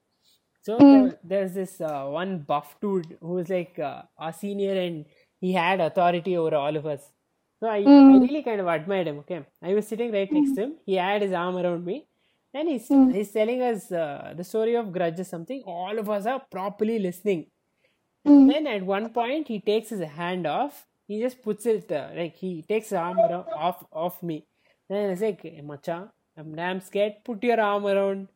So there- there's this uh, one buff dude who was like uh, our senior and he had authority over all of us. So I, I really kind of admired him. Okay, I was sitting right next to him. He had his arm around me, and he's he's telling us uh, the story of Grudge or something. All of us are properly listening. Then at one point he takes his hand off. He just puts it uh, like he takes his arm around, off off me. Then I was like, hey, "Macha, I'm damn scared. Put your arm around."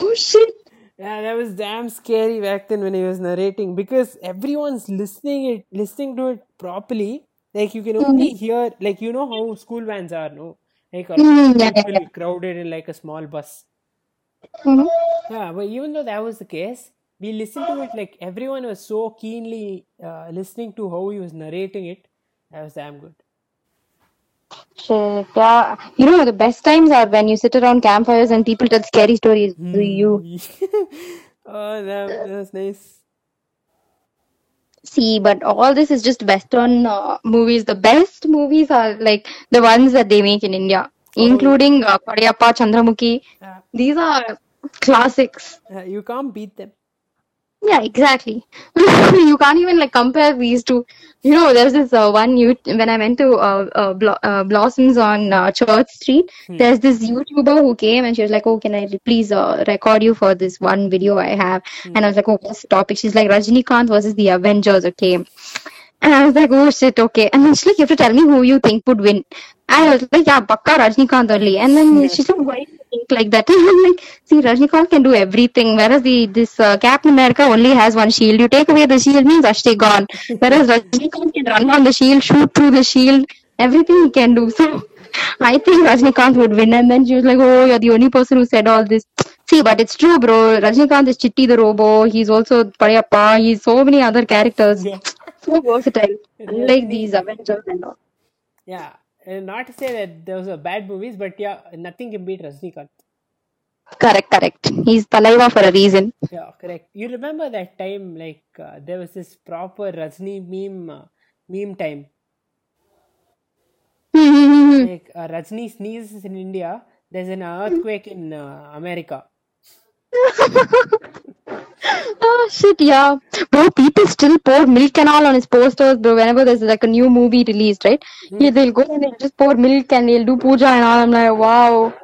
Oh shit. Yeah, that was damn scary back then when he was narrating because everyone's listening it, listening to it properly. Like you can only hear, like you know how school vans are, no? Like a Mm, of yeah, yeah, people crowded in like a small bus. Mhm. Yeah, but even though that was the case, we listened to it like everyone was so keenly uh, listening to how he was narrating it. That was damn good. Shit. Yeah. You know, the best times are when you sit around campfires and people tell scary stories to you. oh, that, that was nice. See, but all this is just Western uh, movies. The best movies are like the ones that they make in India, including uh, Padayappa, Chandramukhi. Yeah. These are classics. Uh, you can't beat them. Yeah, exactly. you can't even like compare these two. You know, there's this uh, one you when I went to uh, uh, uh, Blossoms on uh, Church Street. There's this YouTuber who came and she was like, "Oh, can I please uh, record you for this one video I have?" And I was like, "Oh, what's the topic?" She's like, "Rajinikanth versus the Avengers." Okay. And I was like, oh shit, okay. And then she's like, you have to tell me who you think would win. I was like, yeah, Pakka Rajnikant only. And then she's like, why do you think like that? And I'm like, see, Rajnikant can do everything, whereas the this uh, Captain America only has one shield. You take away the shield means Ashti gone. Whereas Rajnikant can run on the shield, shoot through the shield, everything he can do. So I think Rajnikant would win. And then she was like, oh, you're the only person who said all this. See, but it's true, bro. Rajnikant is Chitti the Robo. He's also Padayappa. He's so many other characters. Yeah. So versatile. Unlike these Avengers and all. Yeah, and not to say that those are bad movies, but yeah, nothing can beat Rajnikant. Correct, correct. He's Talaiva for a reason. Yeah, correct. You remember that time, like uh, there was this proper Rajni meme, uh, meme time. Like uh, Rajni sneezes in India, there's an earthquake in uh, America. oh shit, yeah. Bro, people still pour milk and all on his posters, bro. Whenever there's like a new movie released, right? Yeah, they'll go and they'll just pour milk and they'll do puja and all. I'm like, wow.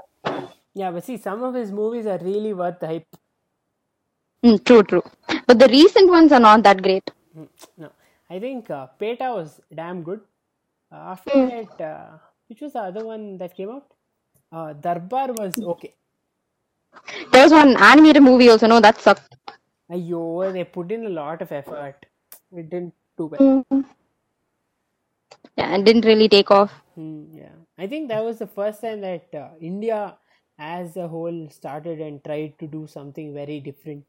Yeah, but see, some of his movies are really worth the hype. Mm, true, true. But the recent ones are not that great. Mm, No, I think uh, Petta was damn good. Uh, after that, uh, which was the other one that came out? Uh, Darbar was okay. There was one animated movie also. No, that sucked. Ayo, they put in a lot of effort. It didn't do well. Mm. Yeah, and didn't really take off. Hmm, yeah, I think that was the first time that uh, India, as a whole, started and tried to do something very different.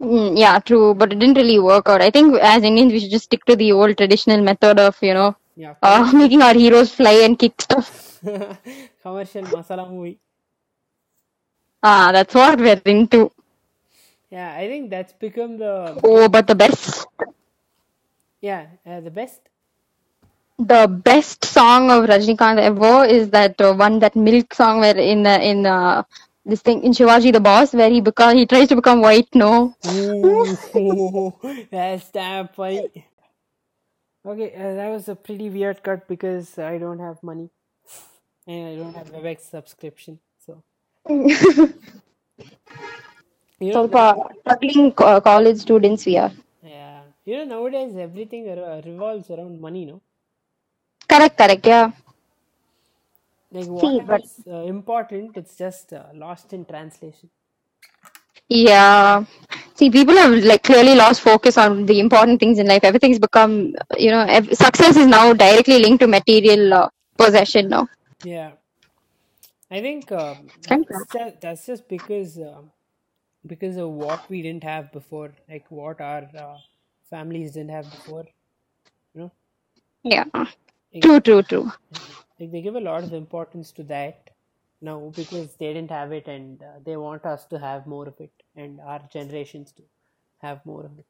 Mm, yeah, true, but it didn't really work out. I think as Indians, we should just stick to the old traditional method of, you know, Yeah, uh, making our heroes fly and kick stuff. commercial masala movie. Ah, that's what we're into. Yeah, I think that's become the Oh, but the best, yeah uh, the best. the best song of Rajnikant ever is that uh, one that Milk song where in uh, in uh, this thing in Shivaji the Boss where he become he tries to become white. No, Ooh, that's damn funny. Okay, uh, that was a pretty weird cut because I don't have money and I don't have WebEx subscription. So you know, ಸ್ವಲ್ಪ struggling co- college students we are. yeah, you know nowadays everything re- revolves around money, no? Correct, correct, yeah. Like See, whatever but is uh, important, it's just uh, lost in translation. Yeah. See, people have like clearly lost focus on the important things in life. Everything's become, you know, ev- success is now directly linked to material uh, possession now. Yeah, I think um, that's just, that's just because um because of what we didn't have before, like what our uh, families didn't have before. You know, Yeah. like, True, true, true. like they give a lot of importance to that now because they didn't have it, and uh, they want us to have more of it, and our generations to have more of it.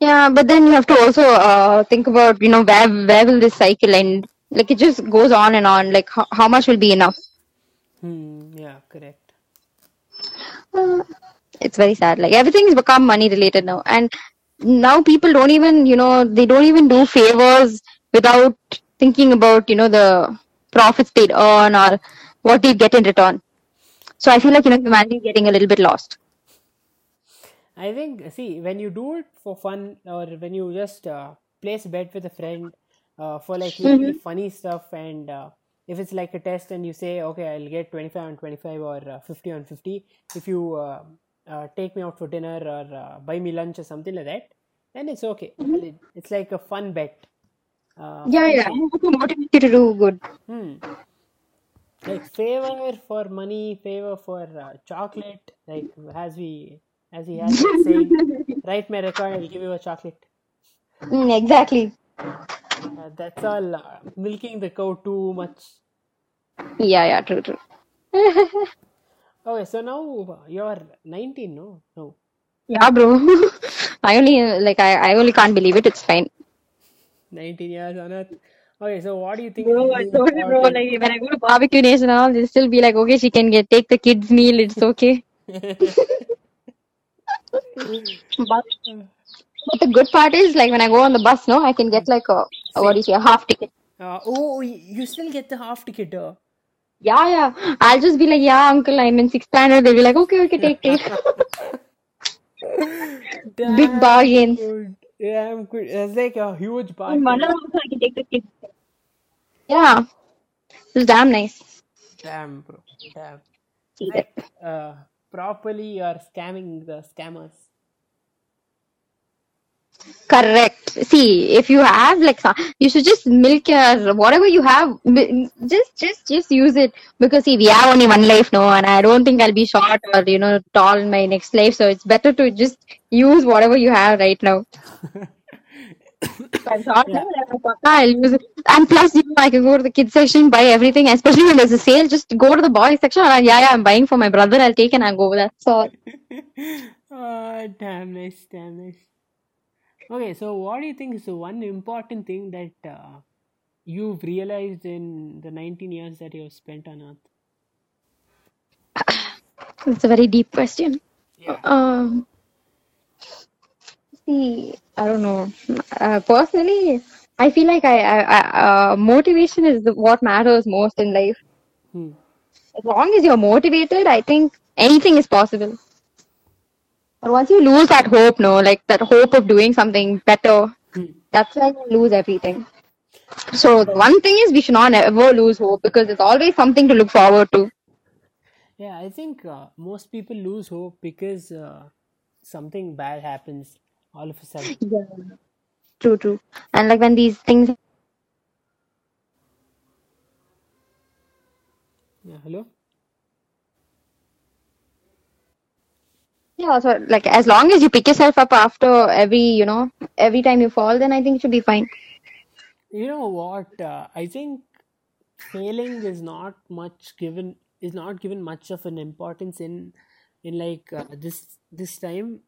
Yeah, but then you have to also uh, think about, you know, where where will this cycle end? Like it just goes on and on. Like how, how much will be enough? Hmm. Yeah. Correct. Uh, it's very sad. Like everything's become money related now, and now people don't even, you know, they don't even do favors without thinking about, you know, the profits they'd earn or what they get in return. So I feel like you know humanity is getting a little bit lost. I think, see, when you do it for fun or when you just uh, place bet with a friend uh, for like really funny stuff, and uh, if it's like a test and you say, okay, I'll get 25 on 25 or uh, 50 on 50, if you uh, uh, take me out for dinner or uh, buy me lunch or something like that, then it's okay. It- It's like a fun bet. Uh, Yeah, yeah. thing. To motivate you to do good. Hmm. Like favor for money, favor for uh, chocolate. Like as we, as he has been saying, write my record, I'll give you a chocolate. Mm, exactly. Uh, that's all uh, milking the cow too much. Yeah, yeah. True, true. Okay, so now uh, you're 19, no? No. Yeah, bro. I only uh, like I, I only can't believe it. It's fine. 19 years on earth. Okay, so what do you think is I told you, bro. Like when I go to Barbeque Nation all, they'll still be like, okay, she can get take the kids' meal. It's okay. But but the good part is like when I go on the bus, no, I can get like a, a what do you say, a half ticket. Uh, oh, you still get the half ticket. Uh. Yeah, yeah. I'll just be like, yeah, uncle, I'm in sixth standard. They'll be like, okay, okay, take, take. Big Damn bargains. good. Damn good. It's like a huge In bargain. Manila also, I can take kids. Yeah, it's damn nice. Damn, bro. Damn. See Like, uh, properly you're scamming the scammers. Correct. See, if you have like, you should just milk your whatever you have. Just, just, just use it because see, we have only one life, no, and I don't think I'll be short or you know tall in my next life. So it's better to just use whatever you have right now. I'm short, yeah. I'll use it. And plus, you know, I can go to the kids section, buy everything, especially when there's a sale. Just go to the boys section. And, yeah, yeah, I'm buying for my brother. I'll take and I'll go. That's all. Ah, damn nice, damn nice. Okay, so what do you think is the one important thing that uh, you've realized in the 19 years that you've spent on Earth? That's a very deep question. Yeah. Um, see, I don't know. Uh, personally, I feel like I, I, I uh, motivation is the, what matters most in life. Hmm. As long as you're motivated, I think anything is possible. But once you lose that hope, no, like that hope of doing something better, That's when you lose everything. So the one thing is we should not ever lose hope because there's always something to look forward to. Yeah, I think uh, most people lose hope because uh, something bad happens all of a sudden. Yeah. True, true. And like when these things Yeah, hello? Yeah, so like as long as you pick yourself up after every, you know, every time you fall, then I think it should be fine. You know what? Uh, I think failing is not much given is not given much of an importance in in like uh, this this time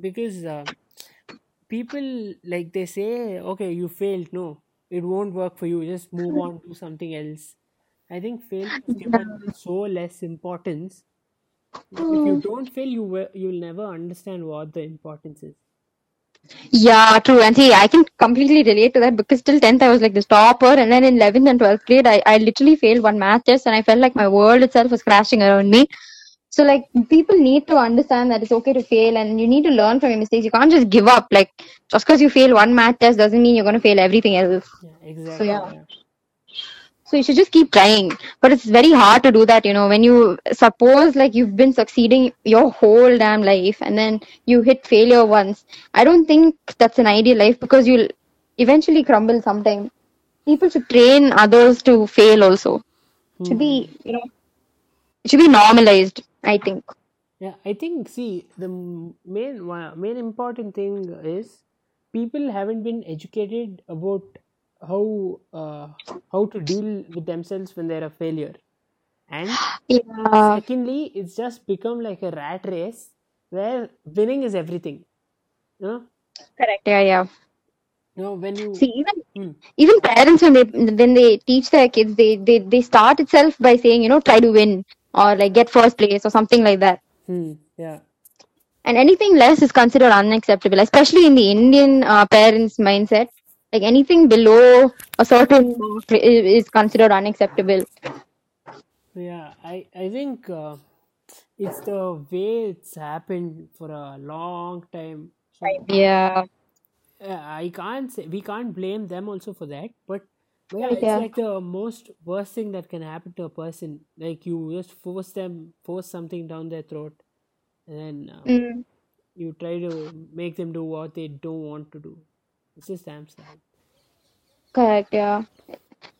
because uh, people like they say okay you failed no it won't work for you just move on to something else i think failure is given so less importance if you hmm. don't fail you will you'll never understand what the importance is Yeah, true. And see, I can completely relate to that because till 10th I was like this topper, and then in 11th and 12th grade, I, I literally failed one math test, and I felt like my world itself was crashing around me. So, like, people need to understand that it's okay to fail, and you need to learn from your mistakes. You can't just give up. Like, just because you fail one math test doesn't mean you're going to fail everything else. yeah So, yeah. yeah So you should just keep trying. But it's very hard to do that, you know, when you suppose like you've been succeeding your whole damn life and then you hit failure once. I don't think that's an ideal life because you'll eventually crumble sometime. People should train others to fail also. It should be, hmm. you know, it should be normalized, I think. Yeah, I think see the main main important thing is people haven't been educated about how uh, how to deal with themselves when they're a failure, and Yeah. secondly, it's just become like a rat race where winning is everything. You know, Correct. Yeah, yeah. you know when you See, even Hmm. even parents when they when they teach their kids, they they they start itself by saying, you know, try to win or like get first place or something like that. Hmm. Yeah. And anything less is considered unacceptable, especially in the Indian uh, parents' mindset. Like anything below a certain mark is considered unacceptable. Yeah, I I think uh, it's the way it's happened for a long time. So Yeah, I can't say we can't blame them also for that, but yeah, it's yeah. like the most worst thing that can happen to a person. Like you just force them, force something down their throat, and then uh, Mm, you try to make them do what they don't want to do. It's just damn sad. correct. Yeah.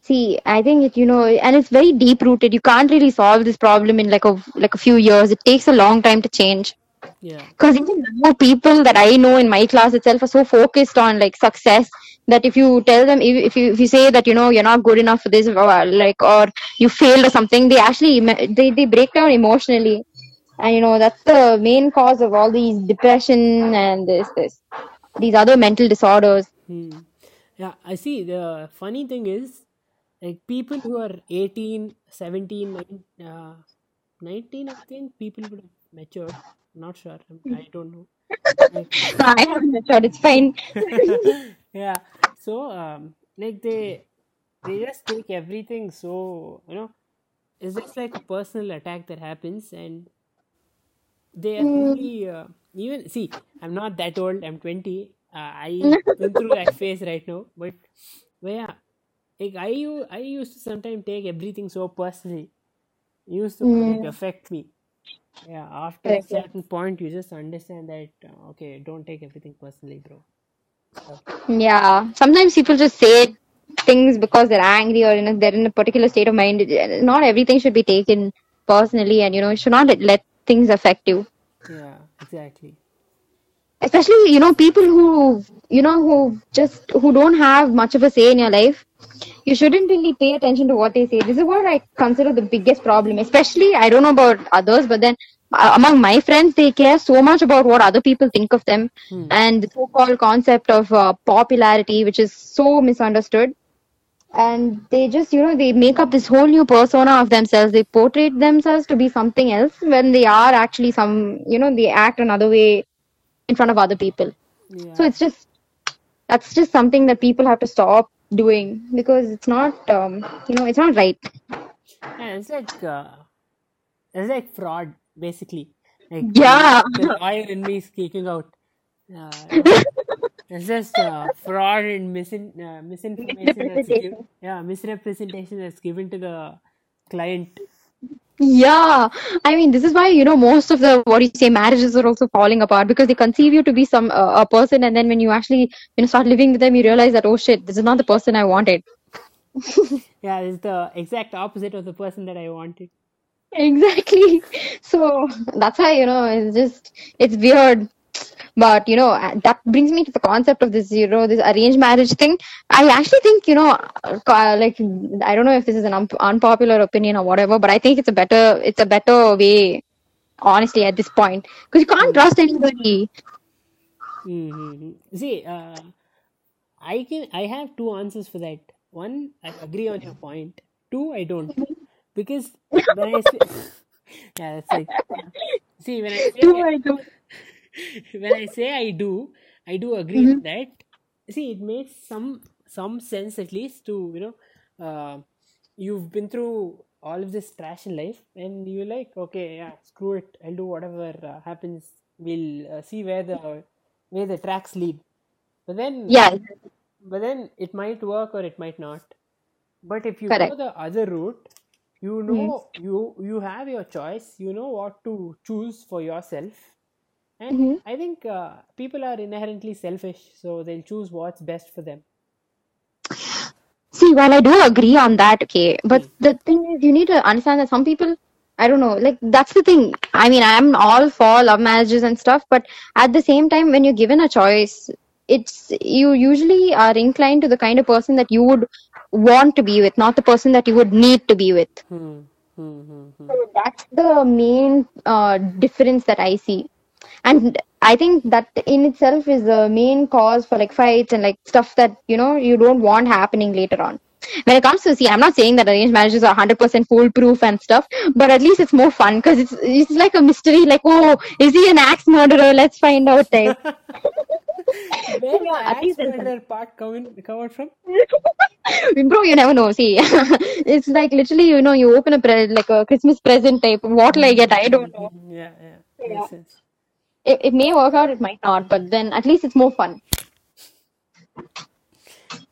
See, I think it, you know, and it's very deep rooted. You can't really solve this problem in like a like a few years. It takes a long time to change. Yeah, Because even now, people that I know in my class itself are so focused on like success that if you tell them, if, if you if you say that you know you're not good enough for this, or like or you failed or something, they actually they they break down emotionally, and you know that's the main cause of all these depression and this this these other mental disorders. hmm. yeah. I see. The funny thing is, like people who are 18, 17, 19, uh, 19 I think people would have matured. Not sure. I'm- I don't know. Like, I haven't matured. It's fine. yeah so um like they they just take everything so you know it's just like a personal attack that happens and they are really uh, even see i'm not that old. I'm 20 uh, i went through that phase right now. But but yeah. Like i i used to sometimes take everything so personally. It used to like, affect me. Yeah after a certain point you just understand that uh, okay don't take everything personally bro. So, Yeah, sometimes people just say things because they're angry or in a, they're in a particular state of mind. Not everything should be taken personally, and you know, you should not let things affect you. yeah exactly Especially, you know, people who you know who just who don't have much of a say in your life. You shouldn't really pay attention to what they say. This is what I consider the biggest problem. Especially, I don't know about others, but then uh, among my friends, they care so much about what other people think of them, Hmm. and the so-called concept of uh, popularity, which is so misunderstood. And they just, you know, they make up this whole new persona of themselves. They portray themselves to be something else when they are actually some, you know, they act another way in front of other people. yeah So it's just that's just something that people have to stop doing because it's not um, you know it's not right Yeah, it's like uh, it's like fraud basically. Like Yeah. the lawyer in me is kicking out. Uh, It's just uh, fraud and misin- uh, misinformation that's given, Misrepresentation. yeah, misrepresentation that's given to the client. Yeah, I mean, this is why, you know, most of the, what do you say, marriages are also falling apart because they conceive you to be some, uh, a person, and then when you actually, you know, start living with them, you realize that, oh shit, this is not the person I wanted. Yeah, it's the exact opposite of the person that I wanted. Exactly. So that's why, you know, it's just, it's weird. But, you know, uh, that brings me to the concept of this, you know, this arranged marriage thing. I actually think, you know, uh, like, I don't know if this is an un- unpopular opinion or whatever, but I think it's a better, it's a better way, honestly, at this point. Because you can't trust anybody. Mm-hmm. See, uh, I can I have two answers for that. One, I agree on your point. Two, I don't. Because when I say, yeah, that's like, see, when I Do say, I do? when I say I do, I do agree with that. See, it makes some some sense at least to you know, uh, you've been through all of this trash in life, and you're like, okay, yeah, screw it, I'll do whatever uh, happens. We'll uh, see where the where the tracks lead. But then, Yeah, but then it might work or it might not. But if you go the other route, you know you you have your choice. You know what to choose for yourself. And hmm I think uh, people are inherently selfish, so they'll choose what's best for them. See, while I do agree on that, okay, but the thing is, you need to understand that some people, I don't know, like that's the thing. I mean, I'm all for love marriages and stuff, but at the same time, when you're given a choice, it's you usually are inclined to the kind of person that you would want to be with, not the person that you would need to be with. Hmm. Hmm. Hmm. hmm. So that's the main uh, difference that I see. And I think that in itself is the main cause for like fights and like stuff that you know you don't want happening later on. When it comes to see, I'm not saying that arranged marriages are 100% foolproof and stuff, but at least it's more fun because it's it's like a mystery. Like, oh, is he an axe murderer? Let's find out. Type. Where the yeah, at axe murderer part coming come out from? Bro, you never know. See, it's like literally, you know, you open a pre- like a Christmas present type. What'll I get? I don't know. Mm-hmm. Yeah, yeah, Yeah. makes sense. It, it may work out, it might not, but then at least it's more fun.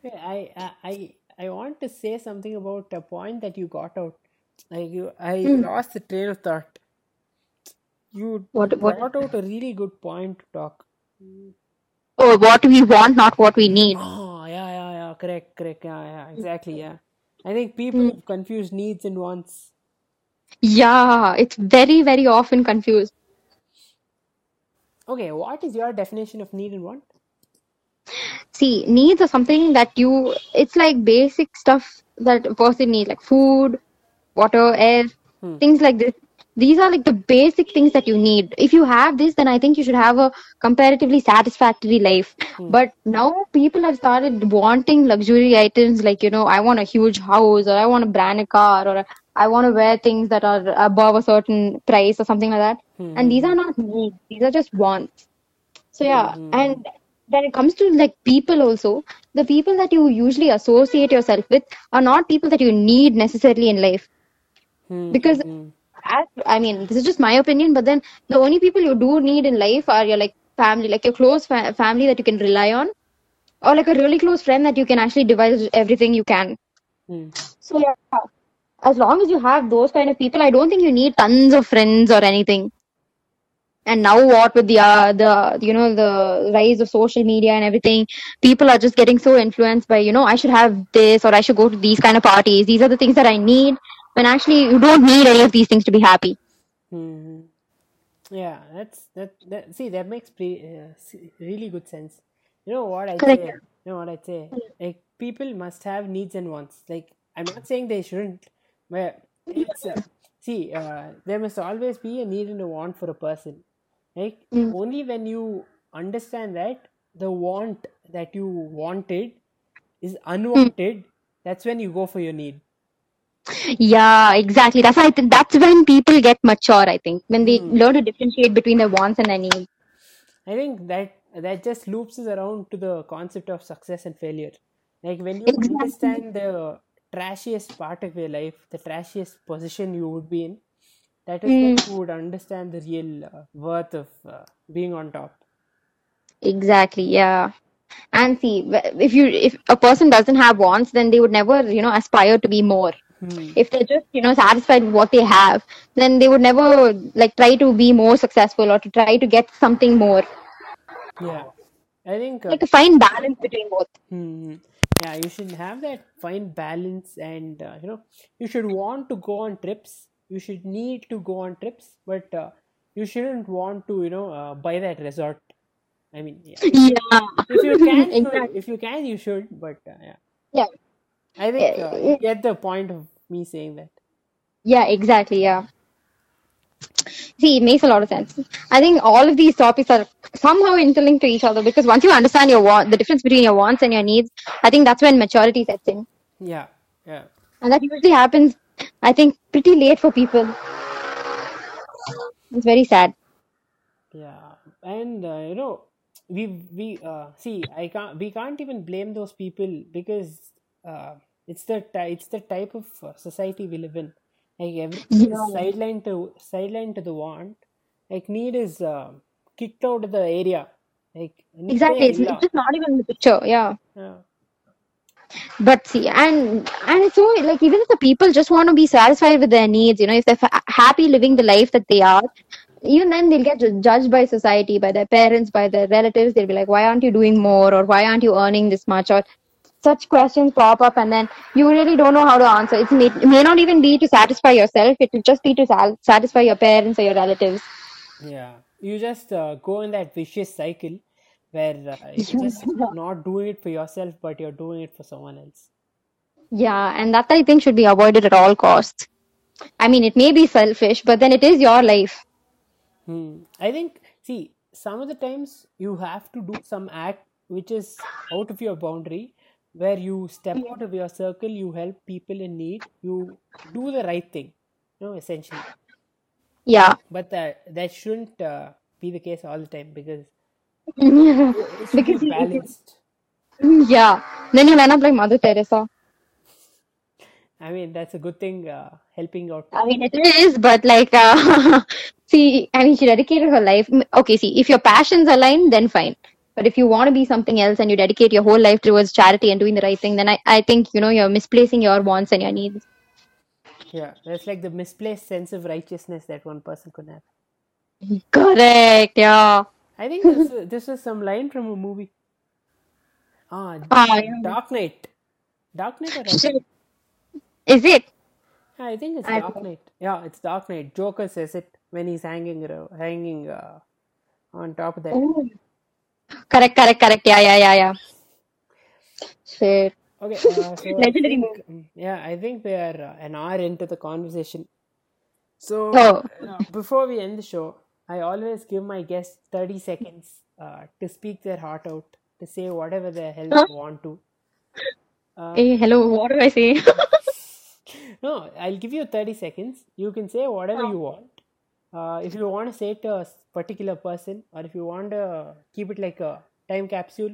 I, I, I, I want to say something about a point that you got out. Like you, I hmm. lost the train of thought. You What what? brought out a really good point to talk. Oh, what we want, not what we need. Oh, yeah, yeah, yeah. Correct, correct. Yeah, yeah, hmm. exactly. Yeah. I think people hmm. have confused needs and wants. Yeah, it's very, very often confused. Okay, what is your definition of need and want? See, needs are something that you, it's like basic stuff that a person needs, like food, water, air, Hmm. things like this. These are like the basic things that you need. If you have this, then I think you should have a comparatively satisfactory life. But now people have started wanting luxury items like, you know, I want a huge house or I want a branded car or I want to wear things that are above a certain price or something like that. And these are not needs. These are just wants. So yeah, and when it comes to like people also, the people that you usually associate yourself with are not people that you need necessarily in life. Hmm, Because hmm. as, I mean, this is just my opinion, but then the only people you do need in life are your like family, like your close fa- family that you can rely on, or like a really close friend that you can actually devise everything you can. Hmm. So yeah, as long as you have those kind of people, I don't think you need tons of friends or anything. And now what with the uh, the you know the rise of social media and everything, people are just getting so influenced by you know I should have this or I should go to these kind of parties. These are the things that I need. When actually you don't need any of these things to be happy. Hmm. Yeah, that's that. that see, that makes pre, uh, really good sense. You know what I Correct. say? You know what I say? Like people must have needs and wants. Like I'm not saying they shouldn't, but it's uh, see, uh, there must always be a need and a want for a person. Like Mm. only when you understand that the want that you wanted is unwanted, that's when you go for your need. Yeah, exactly. That's why I think that's when people get mature. I think when they Hmm. learn to differentiate between their wants and their needs. I think that that just loops us around to the concept of success and failure. Like when you Exactly. understand the trashiest part of your life, the trashiest position you would be in, that is when Mm, you would understand the real uh, worth of uh, being on top. exactly. Yeah. And see, if you if a person doesn't have wants, then they would never, you know, aspire to be more. Hmm. If they're just, you know, satisfied with what they have, then they would never like try to be more successful or to try to get something more. Yeah, I think. Uh, Like a fine balance between both. hmm, yeah, you should have that fine balance, and uh, you know, you should want to go on trips. You should need to go on trips, but uh, you shouldn't want to, you know, uh, buy that resort. I mean, yeah. Yeah. if you can, exactly. if you can, you should. But uh, yeah, Yeah. I think uh, you get the point of me saying that. Yeah, exactly. Yeah. See, it makes a lot of sense. I think all of these topics are somehow interlinked to each other because once you understand your want, the difference between your wants and your needs, I think that's when maturity sets in. Yeah, yeah, And that usually happens, I think, pretty late for people. It's very sad. yeah. And uh, you know, we we uh, see. I can't. We can't even blame those people because uh, it's the it's the type of society we live in. Like everything is Yeah. sidelined to sidelined to the want. Like need is uh, kicked out of the area. Like Exactly. It's, it's just not even in the picture. Yeah. Yeah. But see, and and it's so like even if the people just want to be satisfied with their needs, you know, if they're fa- happy living the life that they are, even then they'll get judged by society, by their parents, by their relatives. They'll be like, "Why aren't you doing more?" or "Why aren't you earning this much?" or such questions pop up, and then you really don't know how to answer. It's it may not even be to satisfy yourself; it will just be to sal- satisfy your parents or your relatives. Yeah, you just uh, go in that vicious cycle where uh, you're just not doing it for yourself, but you're doing it for someone else. Yeah, and that I think should be avoided at all costs. I mean, it may be selfish, but then it is your life. Hmm. I think, see, some of the times you have to do some act which is out of your boundary, where you step out of your circle, you help people in need, you do the right thing, you know, essentially. Yeah. But that that shouldn't uh, be the case all the time because Yeah. it should Because be balanced. Yeah. Then you'll end up like Mother Teresa. I mean, that's a good thing, uh, helping out. I mean, it is, but like, uh, see, I mean, she dedicated her life. Okay, see, if your passions align, then fine. But if you want to be something else and you dedicate your whole life towards charity and doing the right thing, then I, I think, you know, you're misplacing your wants and your needs. Yeah, that's like the misplaced sense of righteousness that one person could have. Correct. Yeah. I think this is, this is some line from a movie. Ah, Ah. Dark Knight. Dark Knight or Dark Is it? Yeah, I think it's I Dark Knight. Yeah, it's Dark Knight. Joker says it when he's hanging aro- hanging uh, on top of that. Oh. Correct, correct, correct. Yeah, yeah, yeah, yeah. Shit. Okay, uh, so I Legendary think, mm, yeah, I think we are uh, an hour into the conversation. So Oh. uh, before we end the show, I always give my guests 30 seconds uh, to speak their heart out, to say whatever the hell Huh? they want to. Uh, Hey, hello, what do I say? No, I'll give you 30 seconds. You can say whatever you want. Uh, if you want to say it to a particular person, or if you want to keep it like a time capsule,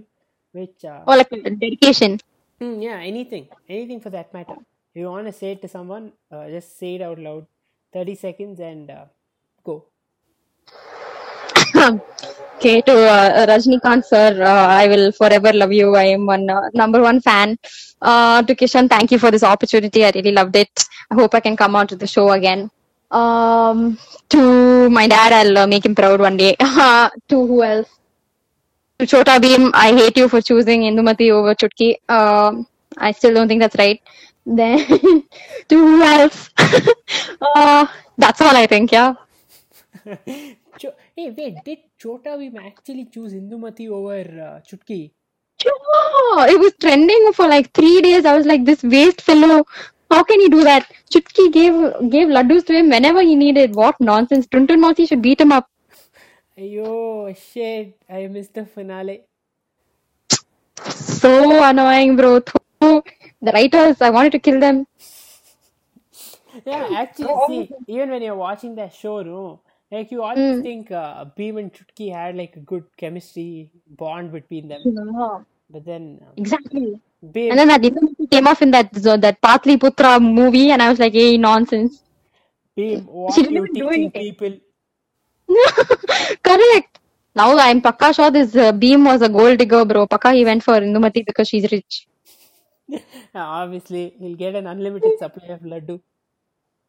which, uh, or like a dedication. hmm, yeah, anything, anything for that matter. If you want to say it to someone, uh, just say it out loud. 30 seconds and uh, go. Okay, to uh, Rajnikant sir, uh, I will forever love you. I am one uh, number one fan. Uh, to Kishan, thank you for this opportunity. I really loved it. I hope I can come on to the show again. Um, to my dad, I'll uh, make him proud one day. to who else? To Chota Bheem, I hate you for choosing Indumati over Chutki. Um, I still don't think that's right. Then to who else? uh, that's all I think. Yeah. Hey, wait, did Chota Bheem actually choose Indumati over uh, Chutki? Yeah, it was trending for like three days. I was like, this waste fellow. How can he do that? Chutki gave gave laddus to him whenever he needed. What nonsense! Tuntun Mausi should beat him up. Ayo, shit, I missed the finale. So annoying, bro. The writers, I wanted to kill them. Yeah, actually, see, even when you're watching that show, no, like you always think uh, Bheem and Chutki had like a good chemistry bond between them, but then um, Exactly. Bheem, And then that Indumati came off in that so that Patliputra movie, and I was like, hey, nonsense. Bheem, what She didn't you even do teaching people? Correct. Now I'm Pakka sure this uh, Bheem was a gold digger, bro. Pakka he went for Indumati because she's rich. Obviously, he'll get an unlimited supply of laddu.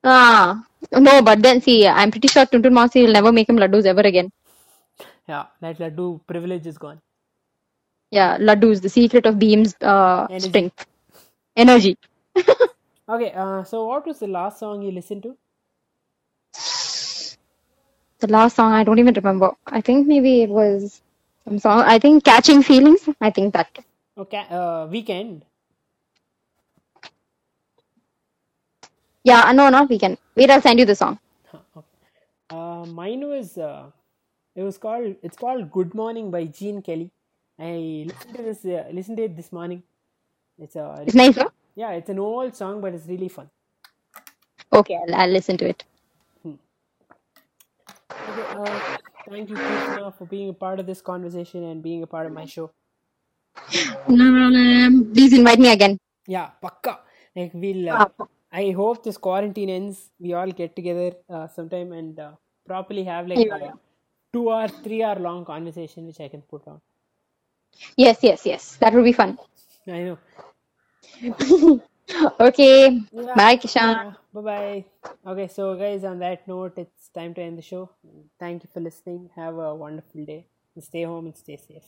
Ah, no, but then see, I'm pretty sure Tuntun Masi will never make him laddus ever again. Yeah, that laddu privilege is gone. Yeah, laddus, the secret of Bheem's uh, Energy. strength, energy. Okay, uh, so what was the last song you listened to? The last song I don't even remember. I think maybe it was some song. I think Catching Feelings. I think that. Okay, uh, Weeknd. Yeah, no, not Weeknd. Wait, I'll send you the song. Okay. Uh, mine was uh, it was called it's called Good Morning by Gene Kelly. I listened to this uh, listened to it this morning. It's a It's nice, no? yeah, it's an old song, but it's really fun. Okay, I'll, I'll listen to it. Okay, uh, thank you, Krishna, for being a part of this conversation and being a part of my show. No problem. Please invite me again. Yeah, pakka. Like we'll. Uh, Ah, I hope this quarantine ends. We all get together uh, sometime and uh, properly have like Yeah. a two or three hour long conversation, which I can put on. Yes, yes, yes. That would be fun. I know. Okay. Yeah. Bye, Kishan. Yeah, bye bye. Okay, so guys, on that note, it's time to end the show. Thank you for listening. Have a wonderful day. Stay home and stay safe.